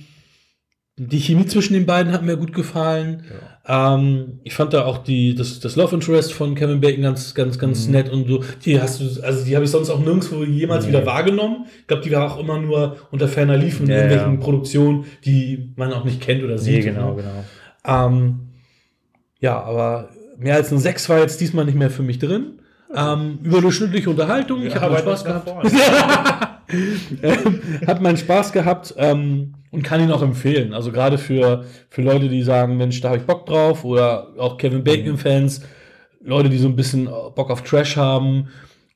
die Chemie zwischen den beiden hat mir gut gefallen. Ähm, ich fand da auch die, das, das Love Interest von Kevin Bacon ganz, ganz, ganz Mhm. nett und so. Die hast du, also die habe ich sonst auch nirgendwo jemals wieder wahrgenommen. Ich glaube, die war auch immer nur unter ferner Liefen in Ja, irgendwelchen ja. Produktionen, die man auch nicht kennt oder sieht. Nee, genau, ne? genau. Ähm, ja, aber mehr als ein 6 war jetzt diesmal nicht mehr für mich drin. Ähm, überdurchschnittliche Unterhaltung. ich habe meinen Spaß gehabt. ähm, hat meinen Spaß gehabt ähm, und kann ihn auch empfehlen. Also gerade für, für Leute, die sagen, Mensch, da habe ich Bock drauf oder auch Kevin Bacon-Fans, Leute, die so ein bisschen Bock auf Trash haben.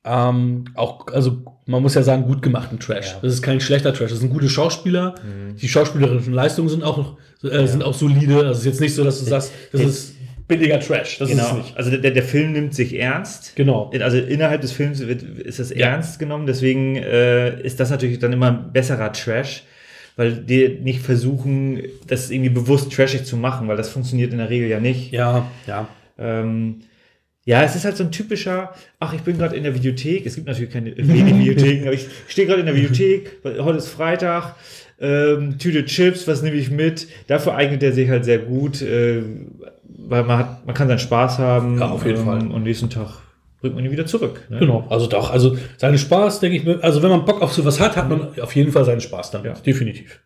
Ähm, auch, also man muss ja sagen, gut gemachten Trash. Ja. Das ist kein schlechter Trash. Das sind gute Schauspieler. Die schauspielerischen Leistungen sind auch, äh, sind auch solide. Also es ist jetzt nicht so, dass du sagst, das ist billiger Trash. Das ist es Genau. nicht. Also der, der Film nimmt sich ernst. Genau. Also innerhalb des Films wird, ist das Ja. ernst genommen, deswegen äh, ist das natürlich dann immer ein besserer Trash, weil die nicht versuchen, das irgendwie bewusst trashig zu machen, weil das funktioniert in der Regel ja nicht. Ja, ja. Ähm, ja, es ist halt so ein typischer, ach, ich bin gerade in der Videothek. Es gibt natürlich keine Videotheken, aber ich stehe gerade in der Videothek, heute ist Freitag, ähm, Tüte Chips, was nehme ich mit? Dafür eignet er sich halt sehr gut, äh, weil man hat, man kann seinen Spaß haben. Ja, auf jeden Fall. Und nächsten Tag bringt man ihn wieder zurück. Ne? Genau, also doch, also seinen Spaß, denke ich mir, also wenn man Bock auf sowas hat, hat man auf jeden Fall seinen Spaß damit, Ja. definitiv.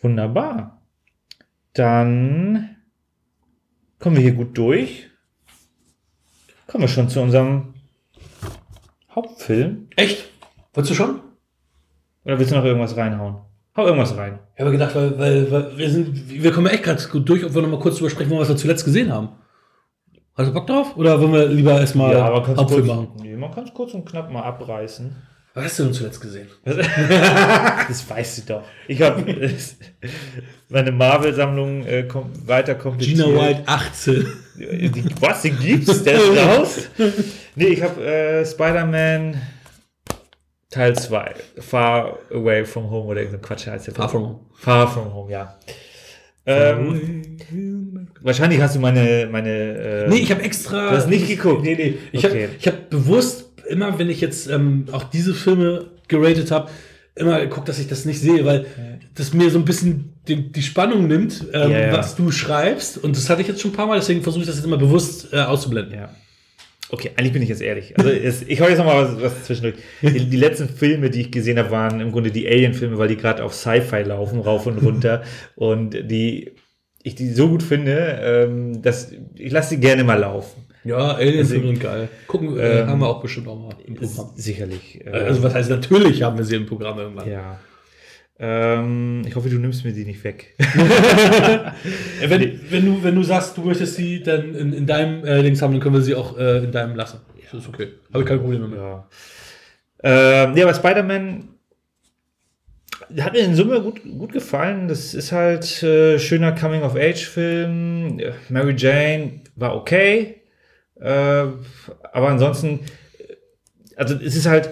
Wunderbar. Dann kommen wir hier gut durch. Kommen wir schon zu unserem Hauptfilm. Echt? Wolltest du schon? Oder willst du noch irgendwas reinhauen? Hau irgendwas rein. Ich habe gedacht, weil, weil, weil wir sind, wir kommen ja echt gerade gut durch, ob wir noch mal kurz drüber sprechen was wir zuletzt gesehen haben. Hast du Bock drauf? Oder wollen wir lieber erstmal Hauptfilm machen? Nee, man kann es kurz und knapp mal abreißen. Was hast du denn zuletzt gesehen? Das weißt du doch. Ich habe meine Marvel-Sammlung äh, kom weiter kompliziert. Gina White 18. Die, was, den gibt's? Der ist raus? Nee, ich habe äh, Spider-Man Teil 2. Far Away from Home oder irgendein Quatsch heißt der. Far From Home. Far from Home, ja. Ähm, wahrscheinlich hast du meine, meine äh, Nee, ich habe extra. Du hast nicht geguckt? Nee, nee. Ich Okay. habe hab bewusst, immer wenn ich jetzt ähm, auch diese Filme geratet habe, immer geguckt, dass ich das nicht sehe, weil das mir so ein bisschen die, die Spannung nimmt, ähm, Ja, ja. was du schreibst. Und das hatte ich jetzt schon ein paar Mal, deswegen versuche ich das jetzt immer bewusst äh, auszublenden. Ja. Okay, eigentlich bin ich jetzt ehrlich. Also es, ich hau jetzt noch mal was, was zwischendurch. Die, die letzten Filme, die ich gesehen habe, waren im Grunde die Alien-Filme, weil die gerade auf Sci-Fi laufen, rauf und runter. und die ich die so gut finde, ähm, dass ich lasse sie gerne mal laufen. Ja, Deswegen- sind geil. Gucken, äh, Ähm, haben wir auch bestimmt auch mal im Programm. Sicherlich. Äh, Also was heißt, natürlich haben wir sie im Programm irgendwann. ja. Ähm, ich hoffe, du nimmst mir die nicht weg. Wenn, wenn, du, wenn du sagst, du möchtest sie dann in, in deinem äh, Dings haben, dann können wir sie auch äh, in deinem lassen. Das ist okay. Habe ich kein Problem mit. Ja. Ähm, nee, aber Spider-Man hat mir in Summe gut, gut gefallen. Das ist halt äh, schöner Coming-of-Age-Film. Ja, Mary Jane war okay. Äh, aber ansonsten, äh, also es ist halt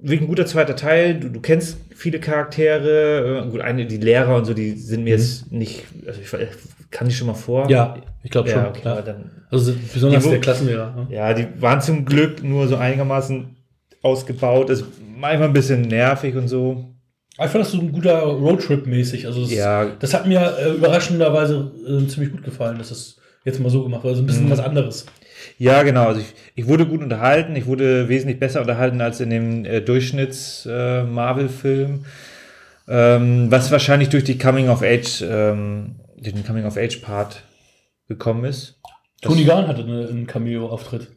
wirklich ein guter zweiter Teil. Du, du kennst viele Charaktere. Äh, gut, eine, die Lehrer und so, die sind mir jetzt nicht, also ich äh, kann die schon mal vor. Ja, ich glaube schon. ja, okay, ja. dann Also besonders Die der Klassenlehrer. ne? ja, die waren zum Glück nur so einigermaßen ausgebaut. Ist manchmal ein bisschen nervig und so. Ich fand das so ein guter Roadtrip-mäßig. Also das, Ja. das hat mir äh, überraschenderweise äh, ziemlich gut gefallen. Das ist, Jetzt mal so gemacht, also ein bisschen was anderes. Ja, genau. Also ich, ich wurde gut unterhalten. Ich wurde wesentlich besser unterhalten als in dem äh, Durchschnitts-Marvel-Film. ähm, was wahrscheinlich durch die Coming of Age, ähm, den Coming of Age Part gekommen ist. Tony Garn hatte eine, einen Cameo-Auftritt.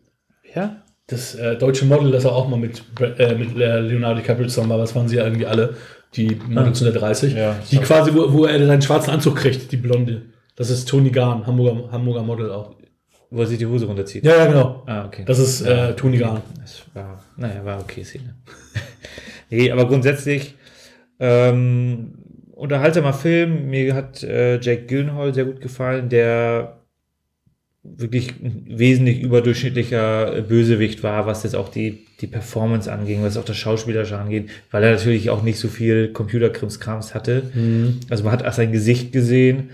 Ja? Das äh, deutsche Model, das er auch mal mit, äh, mit äh, Leonardo DiCaprio zusammen war, das waren sie ja irgendwie alle, die Models unter 30. Ja, die quasi, wo, wo er seinen schwarzen Anzug kriegt, die Blonde. Das ist Tony Garn, Hamburger, Hamburger Model auch. Wo er sich die Hose runterzieht. Ja, ja, genau. Ah, okay. Das ist äh, Tony Garn. Das war, naja, war okay Szene. nee, aber grundsätzlich ähm, unterhaltsamer Film. Mir hat äh, Jake Gyllenhaal sehr gut gefallen, der wirklich ein wesentlich überdurchschnittlicher Bösewicht war, was jetzt auch die, die Performance anging, was auch das Schauspielerische angeht, weil er natürlich auch nicht so viel Computerkrimskrams hatte. Also man hat auch sein Gesicht gesehen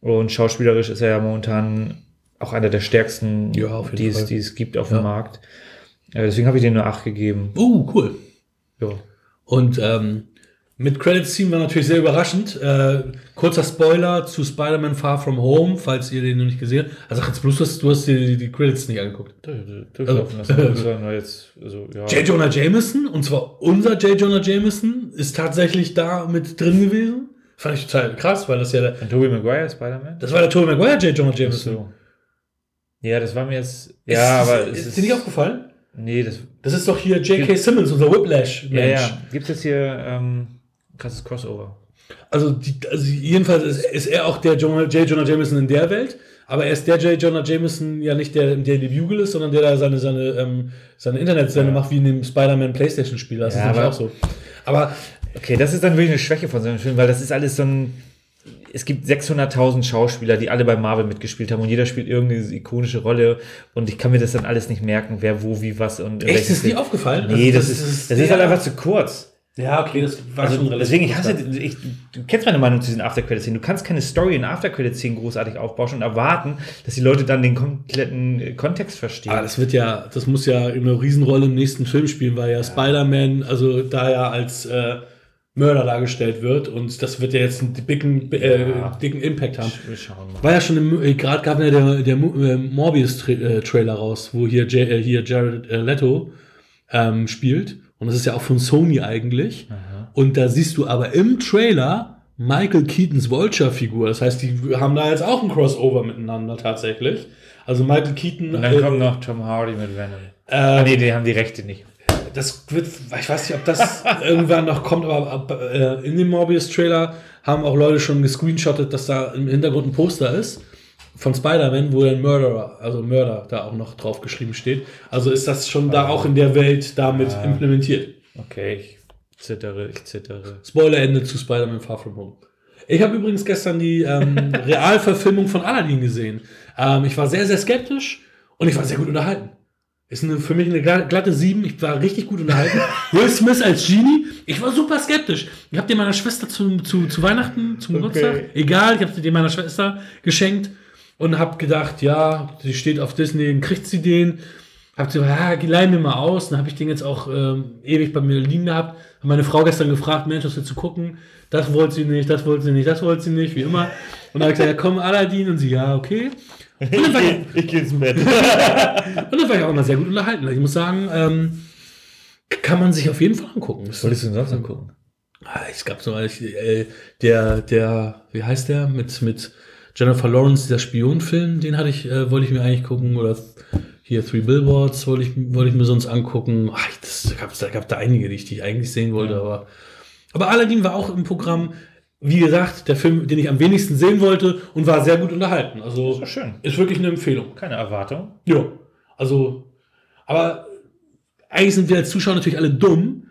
und schauspielerisch ist er ja momentan auch einer der stärksten, Ja, die, es, die es gibt auf Ja. dem Markt. Äh, deswegen habe ich den nur 8 gegeben. Uh, cool. Ja. Und ähm, mit Credits Team war natürlich sehr überraschend. Äh, kurzer Spoiler zu Spider-Man Far From Home, falls ihr den noch nicht gesehen habt. Also jetzt bloß, du hast, du hast dir die, die Credits nicht angeguckt. Durchlaufen lassen. Das war nur jetzt, also, ja. J. Jonah Jameson, und zwar unser J. Jonah Jameson, ist tatsächlich da mit drin gewesen. Fand ich total krass, weil das ja der, Und Tobey Maguire, Spider-Man? das war der Tobey Maguire J. Jonah Jameson. Ja, das war mir jetzt. Ja, aber ist, es ist dir nicht aufgefallen? Nee, das. Das ist doch hier J.K. Simmons, unser Whiplash-Mensch. Ja, ja. Gibt es jetzt hier ähm, krasses Crossover? Also, die, also jedenfalls ist, ist er auch der Jonah, J. Jonah Jameson in der Welt, aber er ist der J. Jonah Jameson ja nicht der, der in die Bugle ist, sondern der da seine, seine, ähm, seine Internetsende macht, wie in dem Spider-Man Playstation-Spiel. Das Ja, ist aber- auch so. Aber Okay, das ist dann wirklich eine Schwäche von so einem Film, weil das ist alles so ein. Es gibt 600.000 Schauspieler, die alle bei Marvel mitgespielt haben und jeder spielt irgendeine ikonische Rolle und ich kann mir das dann alles nicht merken, wer wo, wie, was und. echt, ist dir aufgefallen? Nee, Also, das, ist, das ist halt einfach zu kurz. Ja, okay, das war Also, schon relativ deswegen, ich hasse, ich, du kennst meine Meinung zu diesen After-Credit-Szenen. Du kannst keine Story in After-Credit-Szenen großartig aufbauschen und erwarten, dass die Leute dann den kompletten äh, Kontext verstehen. Aber das wird ja, das muss ja eine Riesenrolle im nächsten Film spielen, weil ja, Spider-Man, also da ja als äh, Mörder dargestellt wird und das wird ja jetzt einen dicken, äh, Ja. dicken Impact haben. Wir schauen mal. War ja schon im, äh, gerade gab ja der, der äh, Morbius-Trailer raus, wo hier, J, äh, hier Jared äh, Leto ähm, spielt. Und das ist ja auch von Sony eigentlich. Und da siehst du aber im Trailer Michael Keatons Vulture-Figur. Das heißt, die haben da jetzt auch ein Crossover miteinander tatsächlich. Also Michael Keaton. Und dann äh, kommt noch Tom Hardy mit Venom. äh, Ah, nee, die haben die Rechte nicht. Das wird, ich weiß nicht, ob das irgendwann noch kommt, aber ab, äh, in dem Morbius-Trailer haben auch Leute schon gescreenshottet, dass da im Hintergrund ein Poster ist von Spider-Man, wo ein Murderer, also Mörder, da auch noch drauf geschrieben steht. Also ist das schon da auch in der Welt damit implementiert. Okay, ich zittere, ich zittere. Spoilerende zu Spider-Man Far From Home. Ich habe übrigens gestern die ähm, Realverfilmung von Aladdin gesehen. Ähm, ich war sehr, sehr skeptisch und ich war sehr gut unterhalten. Ist eine, für mich eine gla- glatte 7. Ich war richtig gut unterhalten. Will Smith als Genie. Ich war super skeptisch. Ich habe dir meiner Schwester zu, zu, zu Weihnachten, zum Geburtstag, egal, ich habe sie dir meiner Schwester geschenkt und habe gedacht, ja, sie steht auf Disney, dann kriegt sie den. Hab sie, ja, leih mir mal aus. Dann habe ich den jetzt auch ähm, ewig bei mir liegen gehabt. Hab meine Frau gestern gefragt, Mensch, was willst du gucken? Das wollte sie nicht, das wollte sie nicht, das wollte sie nicht, wie immer. Und dann habe ich gesagt, ja komm, Aladdin. Und sie, ja, okay. Und dann war ich, gehe ins Bett. und dann war ich auch immer sehr gut unterhalten. Ich muss sagen, ähm, kann man sich auf jeden Fall angucken. Was wolltest du denn sonst angucken? Ah, Es gab so äh, der, der, wie heißt der? Mit, mit Jennifer Lawrence, der Spionfilm, den hatte ich, äh, wollte ich mir eigentlich gucken. Oder hier Three Billboards wollte ich, wollte ich mir sonst angucken. Ach, das, da gab da gab da einige, die ich, die ich eigentlich sehen wollte, aber. Aber Aladdin war auch im Programm, wie gesagt, der Film, den ich am wenigsten sehen wollte und war sehr gut unterhalten. Also So schön. ist wirklich eine Empfehlung. Keine Erwartung. Ja, also, aber eigentlich sind wir als Zuschauer natürlich alle dumm,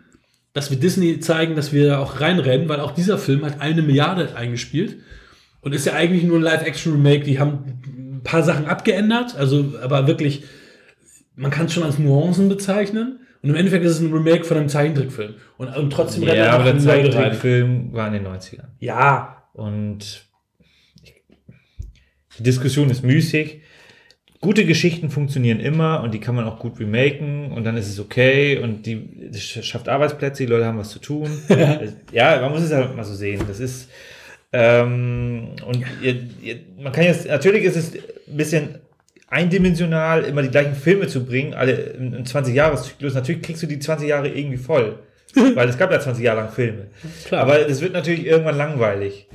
dass wir Disney zeigen, dass wir da auch reinrennen, weil auch dieser Film hat eine Milliarde eingespielt und ist ja eigentlich nur ein Live-Action-Remake. Die haben ein paar Sachen abgeändert, also aber wirklich, man kann es schon als Nuancen bezeichnen. Und im Endeffekt ist es ein Remake von einem Zeichentrickfilm. Und, und trotzdem Ja, aber der. Zeichentrickfilm war in den 90ern. Ja, Und die Diskussion ist müßig. Gute Geschichten funktionieren immer und die kann man auch gut remaken und dann ist es okay und die das schafft Arbeitsplätze, die Leute haben was zu tun. ja, man muss es halt mal so sehen. Das ist Ähm, und ihr, ihr, man kann jetzt, natürlich ist es ein bisschen eindimensional, immer die gleichen Filme zu bringen, alle im, im 20-Jahres-Zyklus. Natürlich kriegst du die 20 Jahre irgendwie voll. weil es gab ja 20 Jahre lang Filme. Klar. Aber es wird natürlich irgendwann langweilig.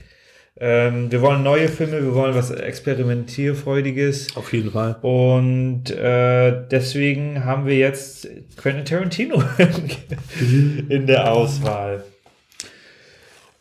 Ähm, wir wollen neue Filme, wir wollen was Experimentierfreudiges. Auf jeden Fall. Und äh, deswegen haben wir jetzt Quentin Tarantino in der Auswahl.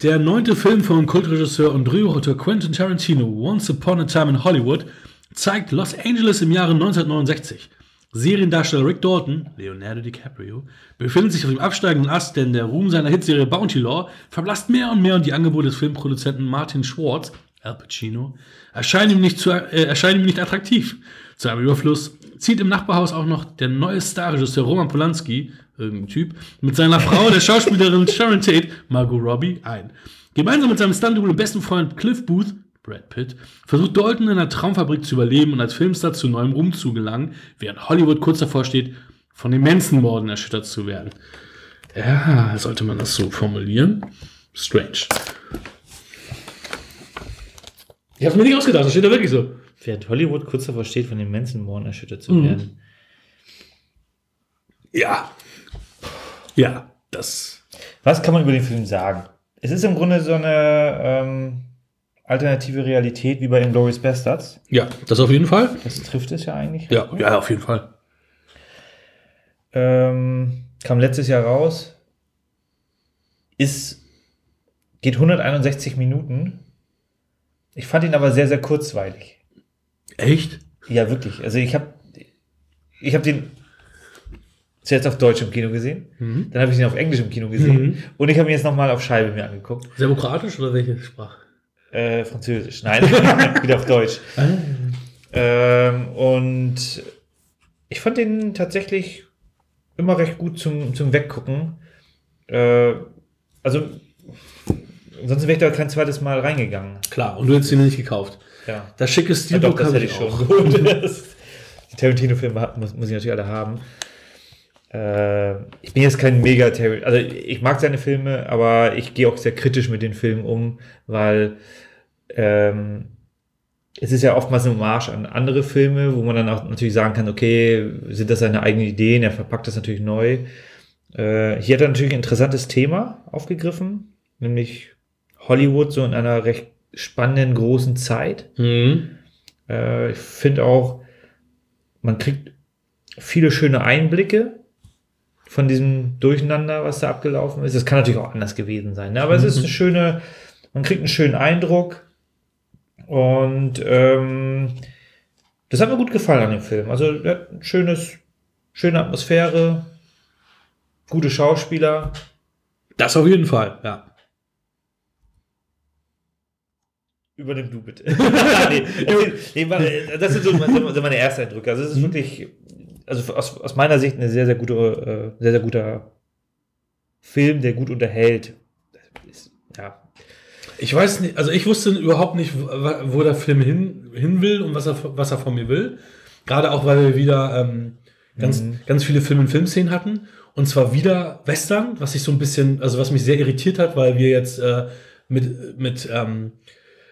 Der neunte Film von Kultregisseur und Drehbuchautor Quentin Tarantino, Once Upon a Time in Hollywood, zeigt Los Angeles im Jahre 1969. Seriendarsteller Rick Dalton, Leonardo DiCaprio, befindet sich auf dem absteigenden Ast, denn der Ruhm seiner Hitserie Bounty Law verblasst mehr und mehr und die Angebote des Filmproduzenten Martin Schwartz, Al Pacino, erscheinen ihm nicht, zu, äh, erscheinen ihm nicht attraktiv. Zu einem Überfluss zieht im Nachbarhaus auch noch der neue Starregisseur Roman Polanski, irgendein Typ, mit seiner Frau, der Schauspielerin Sharon Tate, Margot Robbie, ein. Gemeinsam mit seinem Stunt und besten Freund Cliff Booth, Brad Pitt, versucht Dalton in einer Traumfabrik zu überleben und als Filmstar zu neuem Ruhm zu gelangen, während Hollywood kurz davor steht, von den Manson-Morden erschüttert zu werden. Ja, sollte man das so formulieren? Strange. Ich hab's mir nicht ausgedacht, das steht da wirklich so. Während Hollywood kurz davor steht, von den Manson-Morden erschüttert zu Mhm. werden. Ja. Ja, das. Was kann man über den Film sagen? Es ist im Grunde so eine ähm, alternative Realität wie bei Inglourious Bastards. Ja, das auf jeden Fall. Das trifft es ja eigentlich. Ja, ja, auf jeden Fall. Ähm, kam letztes Jahr raus. Ist, geht 161 Minuten. Ich fand ihn aber sehr, sehr kurzweilig. Echt? Ja, wirklich. Also ich habe ich hab den zuerst auf Deutsch im Kino gesehen, dann habe ich ihn auf Englisch im Kino gesehen Mhm. und ich habe ihn jetzt nochmal auf Scheibe mir angeguckt. Demokratisch oder welche Sprache? Äh, Französisch, nein, wieder auf Deutsch. Ähm, und ich fand den tatsächlich immer recht gut zum, zum Weggucken. Äh, also, sonst wäre ich da kein zweites Mal reingegangen. Klar, und du hättest ihn nicht gekauft. Ja. Das schicke Ja, Steelbook doch, das hätte ich schon Die Tarantino-Filme muss, muss ich natürlich alle haben. Äh, ich bin jetzt kein mega Tarantino, also ich mag seine Filme, aber ich gehe auch sehr kritisch mit den Filmen um, weil ähm, es ist ja oftmals eine Hommage an andere Filme, wo man dann auch natürlich sagen kann, okay, sind das seine eigenen Ideen, er verpackt das natürlich neu. Äh, hier hat er natürlich ein interessantes Thema aufgegriffen, nämlich Hollywood so in einer recht spannenden, großen Zeit. Mhm. Äh, ich finde auch, man kriegt viele schöne Einblicke von diesem Durcheinander, was da abgelaufen ist. Es kann natürlich auch anders gewesen sein, ne? aber es ist eine schöne, man kriegt einen schönen Eindruck und ähm, das hat mir gut gefallen an dem Film. Also ein schönes, schöne Atmosphäre, gute Schauspieler. Das auf jeden Fall, ja. Übernimm du bitte. nee, das sind so meine, so meine Ersteindrücke. Also es ist wirklich, also aus, aus meiner Sicht eine sehr, sehr gute, äh, sehr, sehr guter Film, der gut unterhält. Ist, ja. Ich weiß nicht, also ich wusste überhaupt nicht, wo wo der Film hin, hin will und was er, was er von mir will. Gerade auch, weil wir wieder ähm, ganz, Mhm. ganz viele Film- und Filmszenen hatten. Und zwar wieder Western, was ich so ein bisschen, also was mich sehr irritiert hat, weil wir jetzt äh, mit, mit, ähm,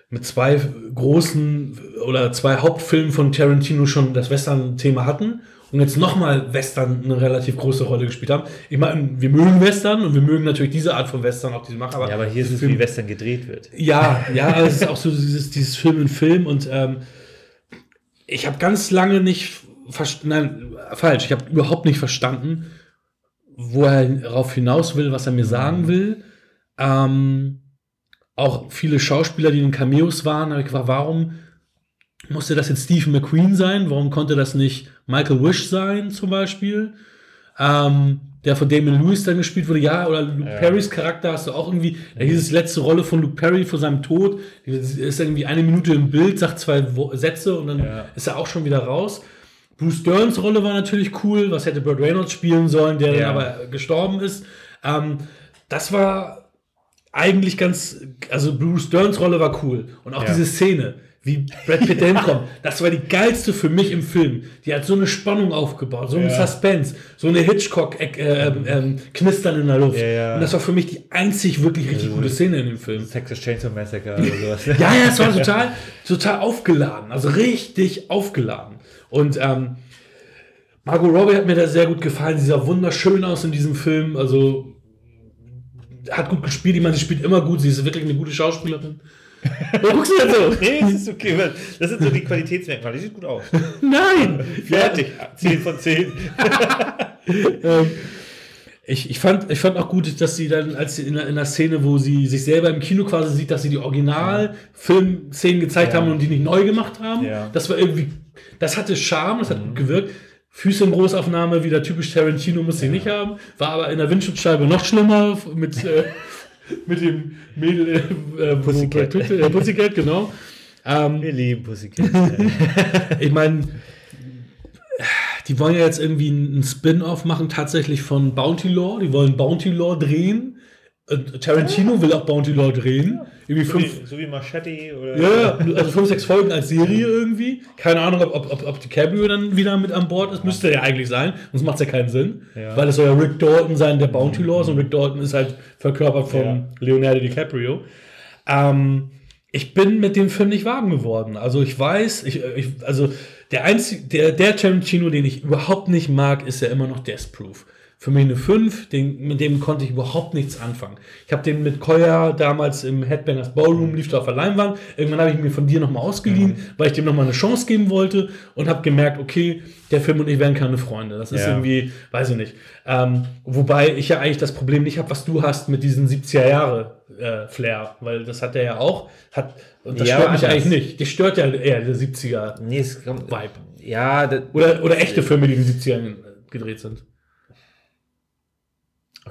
mit zwei großen oder zwei Hauptfilmen von Tarantino schon das Western-Thema hatten und jetzt nochmal Western eine relativ große Rolle gespielt haben. Ich meine, wir mögen Western und wir mögen natürlich diese Art von Western, auch diese Macher. ja, aber hier ist es, Film- wie Western gedreht wird. ja, ja, aber es ist auch so dieses, dieses Film in Film und ähm, ich habe ganz lange nicht verstanden, nein, falsch, ich habe überhaupt nicht verstanden, wo er darauf hinaus will, was er mir sagen will. Ähm, auch viele Schauspieler, die in Cameos waren, habe ich gefragt, warum musste das jetzt Stephen McQueen sein? Warum konnte das nicht Michael Wish sein, zum Beispiel? Ähm, der von Damon Lewis dann gespielt wurde, ja, oder Luke Ja. Perrys Charakter hast du auch irgendwie, da hieß es letzte Rolle von Luke Perry vor seinem Tod, ist irgendwie eine Minute im Bild, sagt zwei Sätze und dann Ja. ist er auch schon wieder raus. Bruce Derns Rolle war natürlich cool, was hätte Burt Reynolds spielen sollen, der Ja. dann aber gestorben ist. Ähm, das war eigentlich ganz, also Bruce Derns Rolle war cool. Und auch diese Szene, wie Brad Pitt dahin kommt. Das war die geilste für mich im Film. Die hat so eine Spannung aufgebaut, so einen Ja. Suspense, so eine Hitchcock äh, knistern in der Luft. Ja, ja. Und das war für mich die einzig wirklich richtig gute Szene in dem Film. Texas Chainsaw Massacre oder sowas. Ja, ja, es war total, total aufgeladen, also richtig aufgeladen. Und ähm, Margot Robbie hat mir da sehr gut gefallen. Sie sah wunderschön aus in diesem Film. Also hat gut gespielt. Ich meine, sie spielt immer gut. Sie ist wirklich eine gute Schauspielerin. Warum guckst du denn so? Nee, das ist okay. Das sind so die Qualitätsmerkmale. Die sieht gut aus. Nein! Fertig. 10 von 10. ähm, ich, ich, fand, ich fand auch gut, dass sie dann, als sie in der, in der Szene, wo sie sich selber im Kino quasi sieht, dass sie die Original-Filmszenen gezeigt Ja. haben und die nicht neu gemacht haben. Ja. Das war irgendwie, das hatte Charme, das hat gut gewirkt. Füße in Großaufnahme, wieder typisch Tarantino, muss sie nicht haben. War aber in der Windschutzscheibe noch schlimmer mit, äh, mit dem Mädel äh, äh, Pussycat. Pitt- äh, Pussycat, genau. Ähm, Wir lieben Pussycat. ich meine, die wollen ja jetzt irgendwie einen Spin-off machen, tatsächlich von Bounty Law. Die wollen Bounty Law drehen. Und Tarantino will auch Bounty Law drehen. Irgendwie so, wie, fünf, so wie Machete oder. ja, also fünf, sechs Folgen als Serie irgendwie. Keine Ahnung, ob, ob, ob, ob DiCaprio dann wieder mit an Bord ist. Müsste ja eigentlich sein. Sonst macht es ja keinen Sinn. Ja. Weil es soll ja Rick Dalton sein, der Bounty Law ist. Und Rick Dalton ist halt verkörpert von. Leonardo DiCaprio. Ähm, ich bin mit dem Film nicht warm geworden. Also ich weiß, ich, ich, also der einzige, der, der Tarantino, den ich überhaupt nicht mag, ist ja immer noch Death Proof. Für mich eine 5, den, mit dem konnte ich überhaupt nichts anfangen. Ich habe den mit Koya damals im Headbangers Ballroom, lief da auf der Leinwand. Irgendwann habe ich mir von dir nochmal ausgeliehen, weil ich dem nochmal eine Chance geben wollte und habe gemerkt, okay, der Film und ich werden keine Freunde. Das ist Ja. irgendwie, weiß ich nicht. Ähm, wobei ich ja eigentlich das Problem nicht habe, was du hast mit diesen 70er Jahre äh, Flair, weil das hat er ja auch. Hat, und das Ja, stört mich eigentlich nicht. Die stört ja eher der 70er. Nee, es kommt. Vibe. Ja, das, Oder, oder echte Filme, die in den 70ern gedreht sind.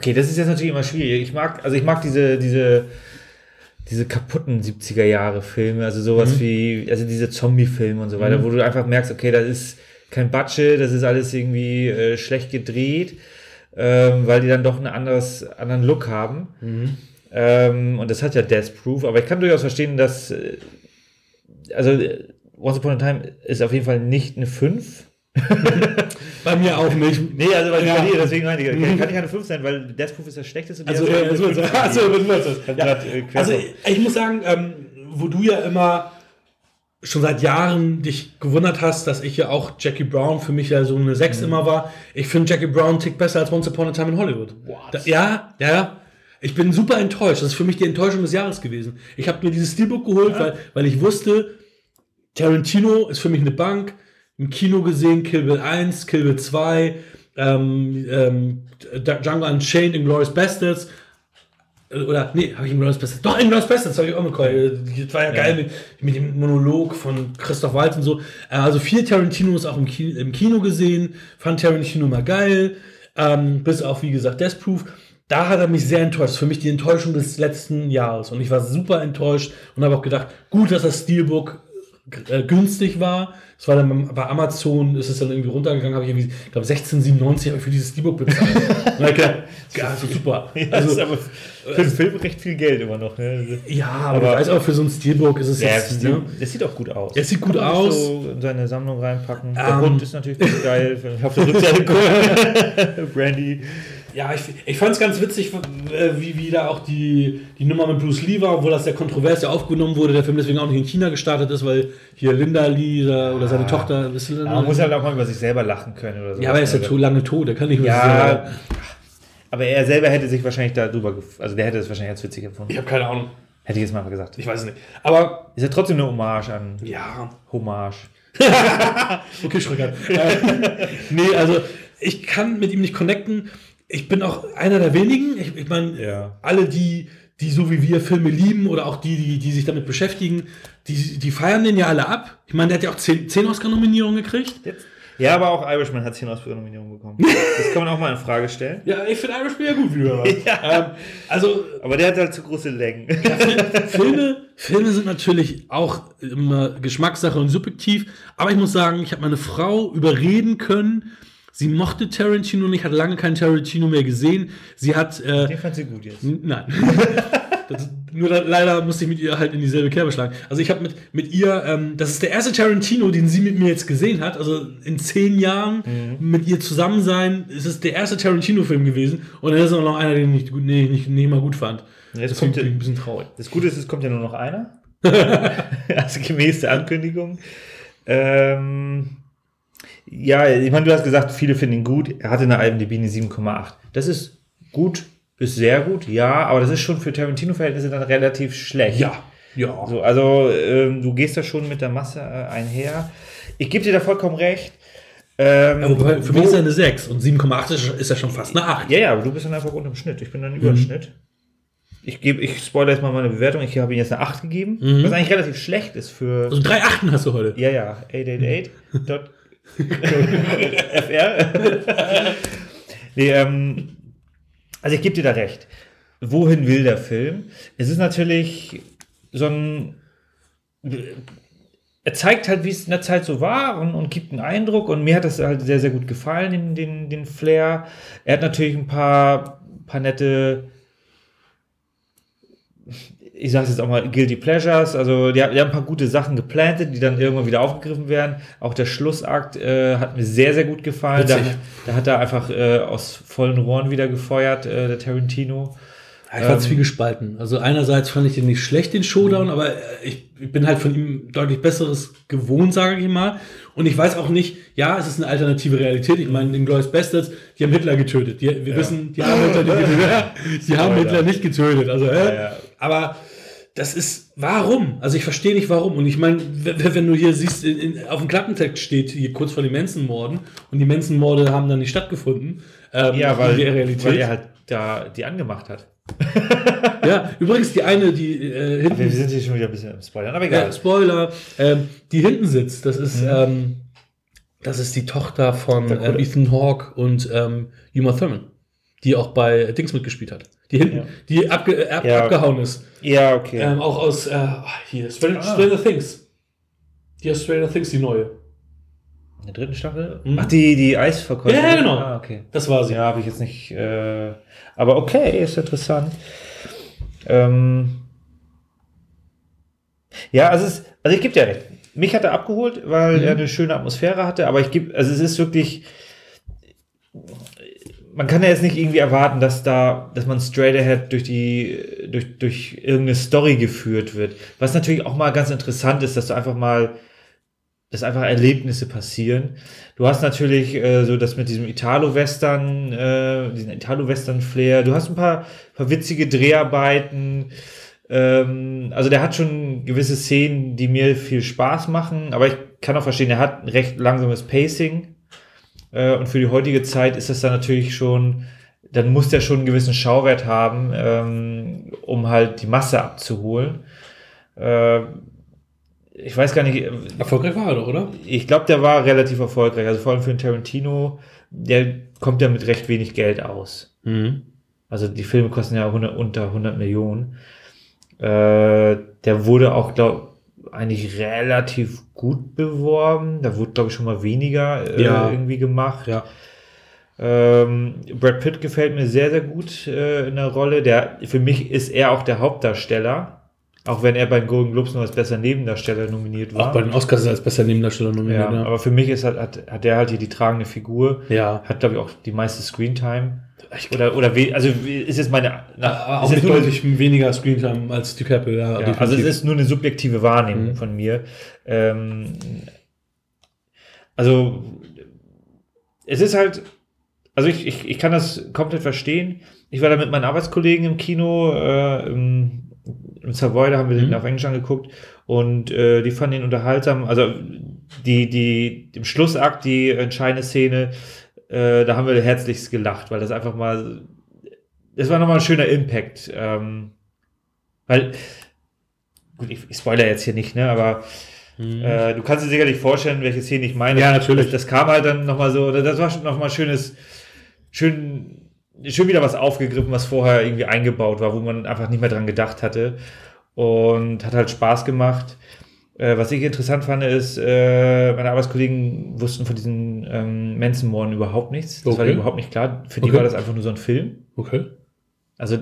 Okay, das ist jetzt natürlich immer schwierig. Ich mag, also ich mag diese, diese, diese kaputten 70er Jahre Filme, also sowas Mhm. wie, also diese Zombie-Filme und so weiter, wo du einfach merkst, okay, das ist kein Budget, das ist alles irgendwie äh, schlecht gedreht, ähm, weil die dann doch einen anderes, anderen Look haben. Mhm. Ähm, und das hat ja Death Proof, aber ich kann durchaus verstehen, dass, äh, also äh, Once Upon a Time ist auf jeden Fall nicht eine 5. Bei mir auch nicht. Nee, also weil Ja. verliere, deswegen meine ich, kann, kann ich keine 5 sein, weil Death Proof ist das schlechteste. Also, also, ist das? Kann Ja. Also so. ich, muss sagen, ähm, wo du ja immer schon seit Jahren dich gewundert hast, dass ich ja auch Jackie Brown für mich ja so eine 6 immer war. Ich finde Jackie Brown einen Tick besser als Once Upon a Time in Hollywood. What? Da, ja, ja. Ich bin super enttäuscht. Das ist für mich die Enttäuschung des Jahres gewesen. Ich habe mir dieses Steelbook geholt, weil, weil ich wusste, Tarantino ist für mich eine Bank. Im Kino gesehen, Kill Bill 1, Kill Bill 2, ähm, ähm, Django Unchained, Inglourious Bastards. Äh, Oder, nee, habe ich Inglourious Bastards? Doch, Inglourious Bastards habe ich auch mit Koi. Das war ja, geil mit, mit dem Monolog von Christoph Waltz und so. Äh, Also vier Tarantinos auch im Kino, im Kino gesehen. Fand Tarantino mal geil. Ähm, bis auf, wie gesagt, Death Proof. Da hat er mich sehr enttäuscht. Für mich die Enttäuschung des letzten Jahres. Und ich war super enttäuscht und habe auch gedacht, gut, dass das Steelbook äh, günstig war. Es war dann bei Amazon, ist es dann irgendwie runtergegangen, habe ich irgendwie, ich glaube 16,97 habe ich für dieses Steelbook bezahlt. gedacht, ja, super. Ja, das Also, ist aber für den Film recht viel Geld immer noch. Ne? ja, aber, aber- ich weiß auch, für so ein Steelbook ist es Ja, jetzt, das, ne? sieht auch gut aus. Es sieht gut aus. So in seine Sammlung reinpacken. Der Ähm. Hund ist natürlich geil. Auf der Rückseite. Brandy. Ja, ich, ich fand es ganz witzig, äh, wie, wie da auch die, die Nummer mit Bruce Lee war, obwohl das sehr kontrovers ja aufgenommen wurde, der Film deswegen auch nicht in China gestartet ist, weil hier Linda Lee oder, oder seine Tochter, ist Ja, man muss halt auch mal über sich selber lachen können oder so. ja, aber er ist ja to lange tot, er kann nicht mehr Ja, aber er selber hätte sich wahrscheinlich darüber, also der hätte es wahrscheinlich als witzig empfunden. Ich habe keine Ahnung, Hätte ich jetzt mal gesagt. ich weiß es nicht. Aber Ist ja trotzdem eine Hommage an ja, Hommage. Okay, Schröckert. äh, nee, also ich kann mit ihm nicht connecten. Ich bin auch einer der wenigen. Ich, ich meine, Ja. alle, die, die so wie wir Filme lieben oder auch die, die, die sich damit beschäftigen, die, die feiern den ja alle ab. Ich meine, der hat ja auch zehn, zehn Oscar-Nominierungen gekriegt. Jetzt? Ja, aber auch Irishman hat 10 Oscar-Nominierungen bekommen. Das kann man auch mal in Frage stellen. Ja, ich finde Irishman ja gut, wie du weißt. ähm, also, Aber der hat halt zu große Längen. Filme, Filme sind natürlich auch immer Geschmackssache und subjektiv, aber ich muss sagen, ich habe meine Frau überreden können. Sie mochte Tarantino nicht, hat lange keinen Tarantino mehr gesehen. Sie hat, äh, Den fand sie gut jetzt. nein. Das, nur da, leider musste ich mit ihr halt in dieselbe Kerbe schlagen. Also ich habe mit, mit ihr, ähm, das ist der erste Tarantino, den sie mit mir jetzt gesehen hat. Also in zehn Jahren mit ihr zusammen sein, ist es der erste Tarantino-Film gewesen. Und dann ist noch einer, den ich gut, nee, nicht, nicht mal gut fand. Ja, das kommt ja- ein bisschen traurig. Das Gute ist, es kommt ja nur noch einer. also gemäß der Ankündigung. Ähm, ja, ich meine, du hast gesagt, viele finden ihn gut. Er hatte eine IMDb eine 7,8. Das ist gut, ist sehr gut, ja, aber das ist schon für Tarantino-Verhältnisse dann relativ schlecht. Ja, ja. So, also ähm, du gehst da schon mit der Masse äh, einher. Ich gebe dir da vollkommen recht. Ähm, Aber für mich ist er eine 6 und 7,8 ist, ist ja schon fast eine 8. ja, ja, aber du bist dann einfach unterm Schnitt. Ich bin dann über dem Schnitt. Ich gebe, ich spoilere jetzt mal meine Bewertung. Ich habe ihm jetzt eine 8 gegeben, was eigentlich relativ schlecht ist für. Also drei Achten hast du heute. Ja, ja, 888.fr. nee, ähm, also ich gebe dir da recht. Wohin will der Film? Es ist natürlich so ein. Er zeigt halt, wie es in der Zeit so war und, und gibt einen Eindruck. Und mir hat das halt sehr, sehr gut gefallen, den, den, den Flair. Er hat natürlich ein paar, paar nette ich sage jetzt auch mal Guilty Pleasures, also die, haben- die haben ein paar gute Sachen geplantet, die dann irgendwann wieder aufgegriffen werden. Auch der Schlussakt äh, hat mir sehr, sehr gut gefallen. Da, da hat er einfach äh, aus vollen Rohren wieder gefeuert, äh, der Tarantino. Ja, ich war zwiegespalten. Also einerseits fand ich den nicht schlecht, den Showdown, aber äh, ich, ich bin halt von ihm deutlich Besseres gewohnt, sage ich mal. Und ich weiß auch nicht, ja, es ist eine alternative Realität. Ich meine, den Glorious Bastards, die haben Hitler getötet. Die, wir wissen, die haben Hitler nicht getötet. Die haben. Hitler nicht getötet. Also, äh, ja. aber das ist, warum? Also ich verstehe nicht warum. Und ich meine, wenn du hier siehst, in, in, auf dem Klappentext steht hier kurz vor den Manson-Morden und die Manson-Morde haben dann nicht stattgefunden. Ähm, Ja, weil, in der Realität. weil er halt da die angemacht hat. ja, übrigens die eine, die äh, hinten Wir sind hier schon wieder ein bisschen im Spoilern, aber Ja, egal. Spoiler. Ähm, die hinten sitzt, das ist, ähm, das ist die Tochter von Coole. Ethan Hawke und ähm, Uma Thurman, die auch bei Dings mitgespielt hat. Die hinten, Ja. die abge äh, ab, Ja. abgehauen ist. Ja, okay. Ähm, auch aus äh, hier, Stranger, Ah. Stranger Things. Die aus Stranger Things, die neue. In der dritten Staffel? Mhm. Ach, die, die Eisverkäuferin? Ja, genau. Ah, okay. Das war sie. Ja, habe ich jetzt nicht. Äh, aber okay, ist interessant. Ähm, ja, also, es, also ich gebe dir recht. Mich hat er abgeholt, weil Mhm. er eine schöne Atmosphäre hatte, aber ich gebe, also es ist wirklich. Man kann ja jetzt nicht irgendwie erwarten, dass da, dass man straight ahead durch die, durch, durch irgendeine Story geführt wird. Was natürlich auch mal ganz interessant ist, dass du einfach mal, dass einfach Erlebnisse passieren. Du hast natürlich äh, so das mit diesem Italo-Western, äh, diesen Italo-Western-Flair. Du hast ein paar, paar witzige Dreharbeiten. Ähm, also der hat schon gewisse Szenen, die mir viel Spaß machen, aber ich kann auch verstehen, er hat ein recht langsames Pacing. Äh, und für die heutige Zeit ist das dann natürlich schon, dann muss der schon einen gewissen Schauwert haben, ähm, um halt die Masse abzuholen. Äh, ich weiß gar nicht, Erfolgreich war er doch, oder? ich glaube, der war relativ erfolgreich. Also vor allem für einen Tarantino, der kommt ja mit recht wenig Geld aus. Mhm. Also die Filme kosten ja 100, unter 100 Millionen. Äh, der wurde auch, glaube eigentlich relativ gut beworben. Da wurde, glaube ich, schon mal weniger äh, Ja. irgendwie gemacht. Ja. Ähm, Brad Pitt gefällt mir sehr, sehr gut äh, in der Rolle. Der, für mich ist er auch der Hauptdarsteller. Auch wenn er bei den Golden Globes nur als besser Nebendarsteller nominiert war. Auch bei den Oscars ist er als bester Nebendarsteller nominiert. Ja, Ja, aber für mich ist halt, hat, hat der halt hier die tragende Figur. ja. Hat, glaube ich, auch die meiste Screentime. Oder, oder we, also ist jetzt meine. Na, Aber ist auch jetzt mit nur, deutlich weniger Screentime als DiCaprio. Ja, ja, also es ist nur eine subjektive Wahrnehmung Mhm. von mir. Ähm, also es ist halt, also ich, ich, ich kann das komplett verstehen. Ich war da mit meinen Arbeitskollegen im Kino, äh, im, im Savoy, da haben wir den Mhm. auf Englisch angeguckt und äh, die fanden ihn unterhaltsam. Also die, die, im Schlussakt, die entscheidende Szene, äh, da haben wir herzlichst gelacht, weil das einfach mal, das war nochmal ein schöner Impact. Ähm, weil, gut, ich, ich spoiler jetzt hier nicht, ne, aber Mhm. äh, du kannst dir sicherlich vorstellen, welche Szene ich meine. Ja, natürlich. Das, das kam halt dann nochmal so, das war schon nochmal schönes, schön, schön wieder was aufgegriffen, was vorher irgendwie eingebaut war, wo man einfach nicht mehr dran gedacht hatte. Und hat halt Spaß gemacht. Äh, was ich interessant fand, ist, äh, meine Arbeitskollegen wussten von diesen ähm, Manson-Morden überhaupt nichts. Das war Okay. denen überhaupt nicht klar. Für die Okay. war das einfach nur so ein Film. Okay. Also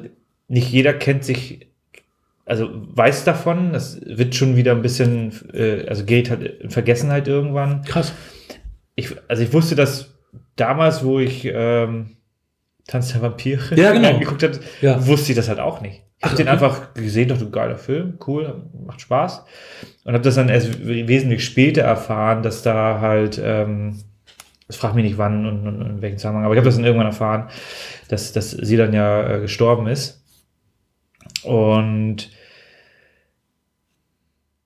nicht jeder kennt sich, also weiß davon, das wird schon wieder ein bisschen, äh, also geht halt in Vergessenheit irgendwann. Krass. Ich, also ich wusste das damals, wo ich ähm, Tanz der Vampire Ja, genau. geguckt habe, Ja. wusste ich das halt auch nicht. Ich habe Ach, den okay. einfach gesehen, dachte, geiler Film, cool, macht Spaß. Und habe das dann erst wesentlich später erfahren, dass da halt, ähm, ich frage mich nicht wann und, und, und in welchem Zusammenhang, aber ich habe das dann irgendwann erfahren, dass, dass sie dann ja äh, gestorben ist. Und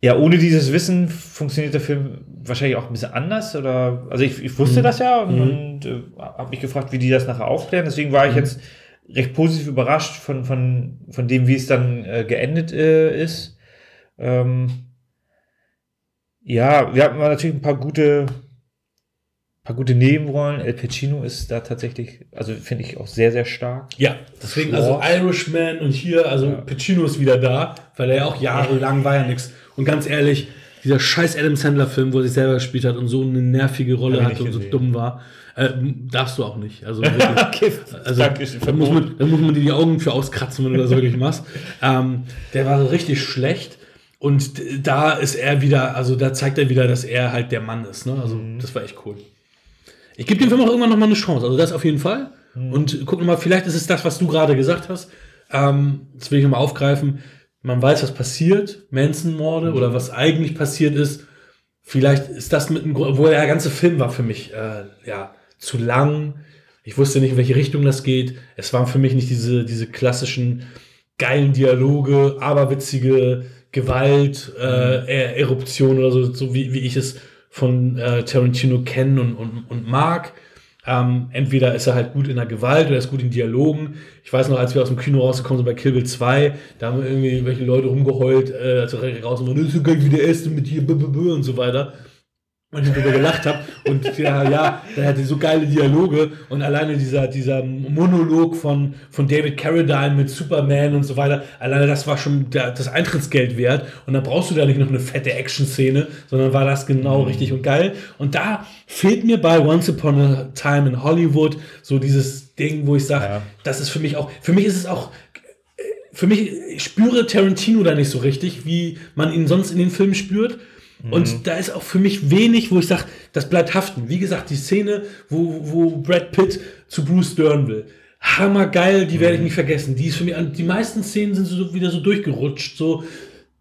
ja, ohne dieses Wissen funktioniert der Film wahrscheinlich auch ein bisschen anders. Oder also ich, ich wusste Mhm. das ja und, Mhm. und äh, habe mich gefragt, wie die das nachher aufklären. Deswegen war ich Mhm. jetzt recht positiv überrascht von, von, von dem, wie es dann äh, geendet äh, ist. Ähm, ja, wir hatten natürlich ein paar gute, paar gute Nebenrollen. El Pacino ist da tatsächlich, also finde ich auch sehr, sehr stark. Ja, deswegen, also. Irishman und hier, also Ja. Pacino ist wieder da, weil er ja auch jahrelang war ja nichts. Und ganz ehrlich, dieser scheiß Adam Sandler-Film, wo er sich selber gespielt hat und so eine nervige Rolle hatte und so dumm war, äh, darfst du auch nicht. Also wirklich. okay, Also, da muss, man, da muss man dir die Augen für auskratzen, wenn du das wirklich machst. Ähm, der war richtig schlecht. Und da ist er wieder, also da zeigt er wieder, dass er halt der Mann ist. Ne? Also, das war echt cool. Ich gebe dem Film auch irgendwann nochmal eine Chance. Also, das auf jeden Fall. Und guck nochmal, vielleicht ist es das, was du gerade gesagt hast. Ähm, das will ich nochmal aufgreifen. Man weiß, was passiert, Manson-Morde oder was eigentlich passiert ist. Vielleicht ist das mit einem, Gro- obwohl der ganze Film war für mich äh, ja zu lang. Ich wusste nicht, in welche Richtung das geht. Es waren für mich nicht diese, diese klassischen geilen Dialoge, aberwitzige Gewalt, äh, Er- Eruption oder so, so wie, wie ich es von äh, Tarantino kenne und, und, und mag. Ähm, entweder ist er halt gut in der Gewalt oder er ist gut in Dialogen. Ich weiß noch, als wir aus dem Kino rausgekommen sind bei Kill Bill 2, da haben irgendwie welche Leute rumgeheult, äh, als wir raus waren, das ist so geil wie der erste mit -b und so weiter. Und ich darüber gelacht habe. Und ja, ja, der hatte so geile Dialoge und alleine dieser, dieser Monolog von, von David Carradine mit Superman und so weiter, alleine das war schon der, das Eintrittsgeld wert. Und dann brauchst du da nicht noch eine fette Action-Szene, sondern war das genau richtig und geil. Und da fehlt mir bei Once Upon a Time in Hollywood so dieses Ding, wo ich sage, Ja. das ist für mich auch, für mich ist es auch für mich, ich spüre Tarantino da nicht so richtig, wie man ihn sonst in den Filmen spürt. Und da ist auch für mich wenig, wo ich sage, das bleibt haften. Wie gesagt, die Szene, wo, wo Brad Pitt zu Bruce Dern will. Hammergeil, die werde ich nicht vergessen. Die ist für mich, die meisten Szenen sind so wieder so durchgerutscht. So,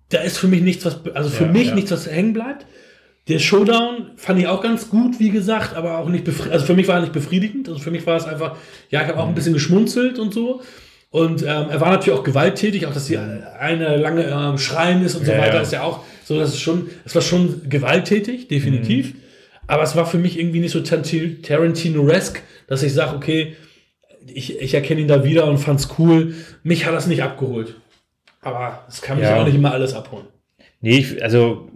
da ist für mich nichts, was, also für Ja, mich ja. nichts, was hängen bleibt. Der Showdown fand ich auch ganz gut, wie gesagt, aber auch nicht befriedigend. Also für mich war er nicht befriedigend. Also für mich war es einfach, ja, ich habe auch ein bisschen geschmunzelt und so. Und ähm, er war natürlich auch gewalttätig, auch dass die eine lange ähm, Schreien ist und so Ja, weiter, ist ja auch so, dass es schon, es war schon gewalttätig, definitiv. Aber es war für mich irgendwie nicht so Tarantino- Tarantino-esque, dass ich sage, okay, ich, ich erkenne ihn da wieder und fand's cool. Mich hat das nicht abgeholt. Aber es kann mich Ja. auch nicht immer alles abholen. Nee, ich, also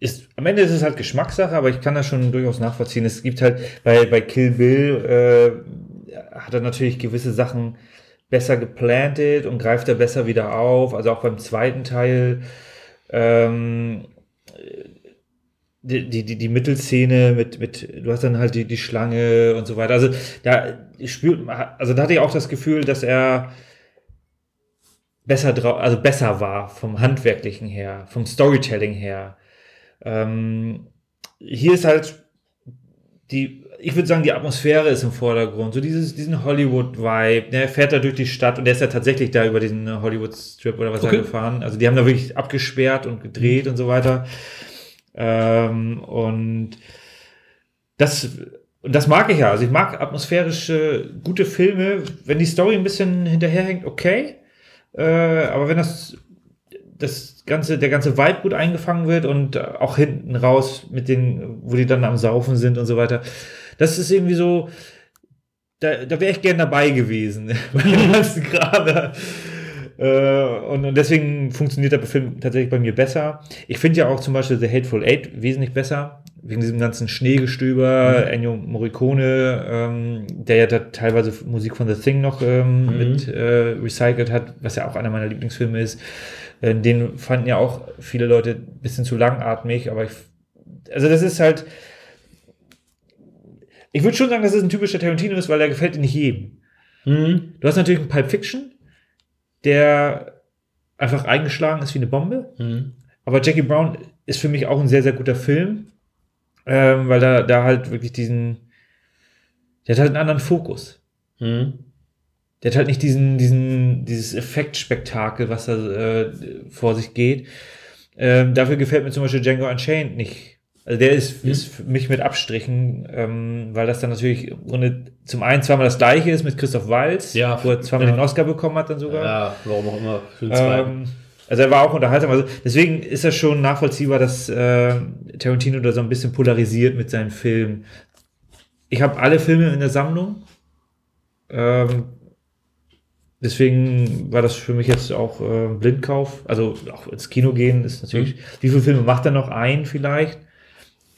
ist, am Ende ist es halt Geschmackssache, aber ich kann das schon durchaus nachvollziehen. Es gibt halt bei, bei Kill Bill äh, hat er natürlich gewisse Sachen besser geplantet und greift er besser wieder auf. Also auch beim zweiten Teil ähm, die, die, die, Mittelszene mit, mit, du hast dann halt die, die Schlange und so weiter. Also da spürt, also da hatte ich auch das Gefühl, dass er besser drauf, also besser war vom Handwerklichen her, vom Storytelling her. Ähm, hier ist halt die, ich würde sagen, die Atmosphäre ist im Vordergrund. So dieses, diesen Hollywood-Vibe. Der fährt da durch die Stadt und der ist ja tatsächlich da über diesen Hollywood-Strip oder was Okay. er gefahren. Also die haben da wirklich abgesperrt und gedreht und so weiter. Ähm, und das, und das mag ich ja. Also ich mag atmosphärische, gute Filme. Wenn die Story ein bisschen hinterherhängt, okay. Äh, aber wenn das, das ganze, der ganze Vibe gut eingefangen wird und äh, auch hinten raus mit den, wo die dann am Saufen sind und so weiter, das ist irgendwie so, da, da wäre ich gern dabei gewesen. bei dem ganzen Kram. Äh, und, und deswegen funktioniert der Film tatsächlich bei mir besser. Ich finde ja auch zum Beispiel The Hateful Eight wesentlich besser, wegen diesem ganzen Schneegestöber, Ennio Morricone, ähm, der ja da teilweise Musik von The Thing noch ähm, Mhm. mit äh, recycelt hat, was ja auch einer meiner Lieblingsfilme ist. Äh, den fanden ja auch viele Leute ein bisschen zu langatmig, aber ich, also das ist halt, ich würde schon sagen, dass es ein typischer Tarantino ist, weil er gefällt nicht jedem. Mhm. Du hast natürlich einen Pulp Fiction, der einfach eingeschlagen ist wie eine Bombe. Mhm. Aber Jackie Brown ist für mich auch ein sehr, sehr guter Film, ähm, weil da, da halt wirklich diesen, der hat halt einen anderen Fokus. Mhm. Der hat halt nicht diesen, diesen, dieses Effektspektakel, was da äh, vor sich geht. Ähm, dafür gefällt mir zum Beispiel Django Unchained nicht. Also der ist, Mhm. ist für mich mit Abstrichen, ähm, weil das dann natürlich im Grunde zum einen zweimal das gleiche ist mit Christoph Waltz, Ja. wo er zweimal Ja. den Oscar bekommen hat dann sogar. Ja, warum auch immer. Für den. Ähm, also er war auch unterhaltsam. Also deswegen ist das schon nachvollziehbar, dass äh, Tarantino da so ein bisschen polarisiert mit seinen Filmen. Ich habe alle Filme in der Sammlung. Ähm, deswegen war das für mich jetzt auch äh, Blindkauf. Also auch ins Kino gehen ist natürlich. Wie viele Filme macht er noch ein vielleicht?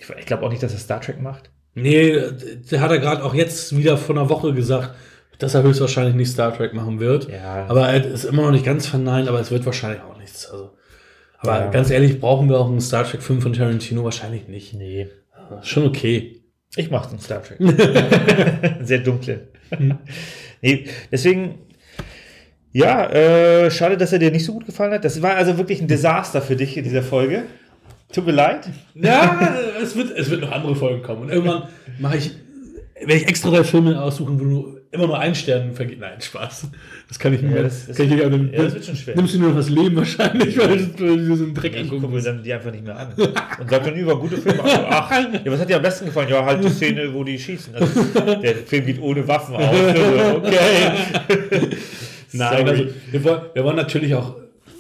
Ich, ich glaube auch nicht, dass er Star Trek macht. Nee, der hat er gerade auch jetzt wieder vor einer Woche gesagt, dass er höchstwahrscheinlich nicht Star Trek machen wird. Ja. Aber er ist immer noch nicht ganz verneint, aber es wird wahrscheinlich auch nichts. Also, aber Ja. ganz ehrlich, brauchen wir auch einen Star Trek 5 von Tarantino wahrscheinlich nicht. Nee. Schon okay. Ich mache den Star Trek. Sehr dunkle. nee, deswegen, ja, äh, schade, dass er dir nicht so gut gefallen hat. Das war also wirklich ein Desaster für dich in dieser Folge. Tut mir leid. Ja, es wird, es wird noch andere Folgen kommen. Und irgendwann mache ich, werde ich extra drei Filme aussuchen, wo du immer nur einen Stern vergeht. Nein, Spaß. Das kann ich nicht Ja, mehr. das- das- kann ich nicht auch ja, das wird schon schwer. Nimmst du nur noch das Leben wahrscheinlich, weil du so einen Dreck Ich angucken gucke mir dann die einfach nicht mehr an. Und sag dann über gute Filme. Also, ach, ja, was hat dir am besten gefallen? Ja, halt die Szene, wo die schießen. Also, der Film geht ohne Waffen aus. Also, okay. Nein, also wir wollen, wir wollen natürlich auch,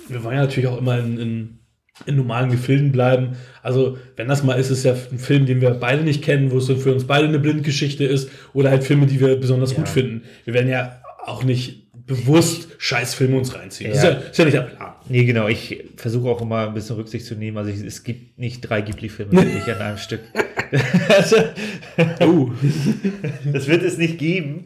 wir wollen ja natürlich auch immer in, in, in normalen Gefilden bleiben. Also, wenn das mal ist, ist ja ein Film, den wir beide nicht kennen, wo es für uns beide eine Blindgeschichte ist, oder halt Filme, die wir besonders gut finden. Wir werden ja auch nicht bewusst Scheißfilme uns reinziehen. Das Ja. ist, ja, ist ja nicht der Plan. Nee, genau. Ich versuche auch immer ein bisschen Rücksicht zu nehmen. Also ich, es gibt nicht drei Ghibli-Filme dich an einem Stück. Oh. das wird es nicht geben.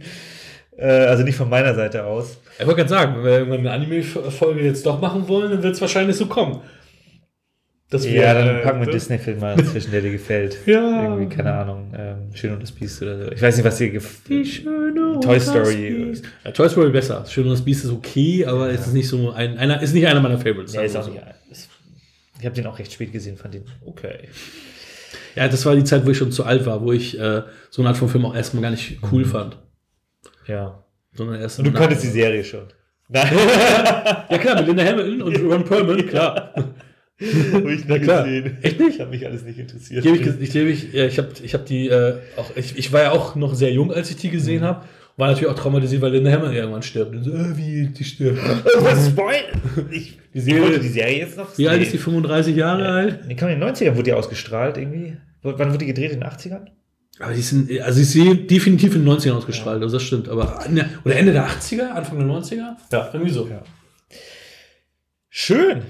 Äh, also nicht von meiner Seite aus. Ich wollte gerade sagen, wenn wir eine Anime-Folge jetzt doch machen wollen, dann wird es wahrscheinlich so kommen. Dass wir, Ja, dann äh, packen wir einen Disney-Film mal zwischen, der dir gefällt. Ja. Irgendwie, keine Ahnung. Ähm, Schön und das Biest oder so. Ich weiß nicht, was dir gefällt. Schöne und Toy das Story. Biest. Ja, Toy Story besser. Schön und das Biest ist okay, aber es ist nicht so ein, einer, ist nicht einer meiner Favorites. Ja, ist auch wir nicht. Ich habe den auch recht spät gesehen, fand den okay. so. ja, das war die Zeit, wo ich schon zu alt war, wo ich äh, so eine Art von Film auch erstmal gar nicht cool fand. Ja. Sondern erst Und du konntest die Serie schon. Nein, Ja klar, mit Linda Hamilton und Ron Perlman, klar. Habe ich nie klar. gesehen. Echt nicht? Hat mich alles nicht interessiert. Die hab ich, die hab ich, ja, ich habe ich hab die äh, auch, ich, ich war ja auch noch sehr jung, als ich die gesehen habe. War natürlich auch traumatisiert, weil Linda Hamilton irgendwann stirbt. Und so, äh, wie, die stirbt. Oh, was Spoil? Ich, Die Serie- wollte die Serie jetzt noch Wie alt ist die? sehen. 35 Jahre alt? Die kam in den 90ern, wurde die ausgestrahlt irgendwie. Wann wurde die gedreht? In den 80ern? Aber die sind, also ich sehe definitiv in den 90ern ausgestrahlt, also das stimmt. Aber oder Ende der 80er, Anfang der 90er? Ja, irgendwie so. Ja. Schön.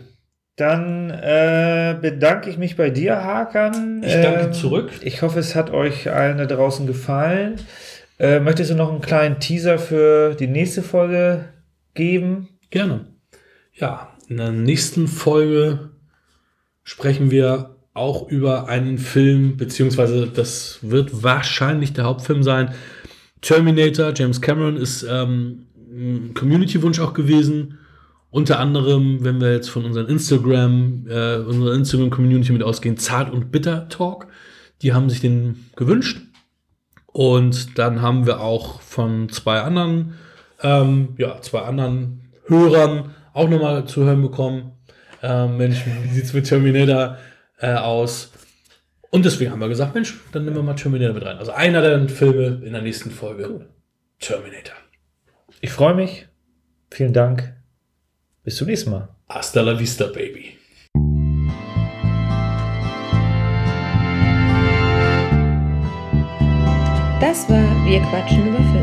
Dann äh, bedanke ich mich bei dir, Hakan. Ich danke Ähm, zurück. Ich hoffe, es hat euch allen da draußen gefallen. Äh, möchtest du noch einen kleinen Teaser für die nächste Folge geben? Gerne. Ja, in der nächsten Folge sprechen wir auch über einen Film, beziehungsweise das wird wahrscheinlich der Hauptfilm sein. Terminator, James Cameron ist ähm, ein Community-Wunsch auch gewesen. Unter anderem, wenn wir jetzt von unseren Instagram, äh, unserer Instagram-Community mit ausgehen, Zart und Bitter Talk. Die haben sich den gewünscht. Und dann haben wir auch von zwei anderen, ähm, ja, zwei anderen Hörern auch nochmal zu hören bekommen. Ähm, Mensch, wie sieht's mit Terminator äh, aus? Und deswegen haben wir gesagt, Mensch, dann nehmen wir mal Terminator mit rein. Also einer der Filme in der nächsten Folge. Terminator. Ich freue mich. Vielen Dank. Bis zum nächsten Mal. Hasta la vista, baby. Das war Wir quatschen über Film.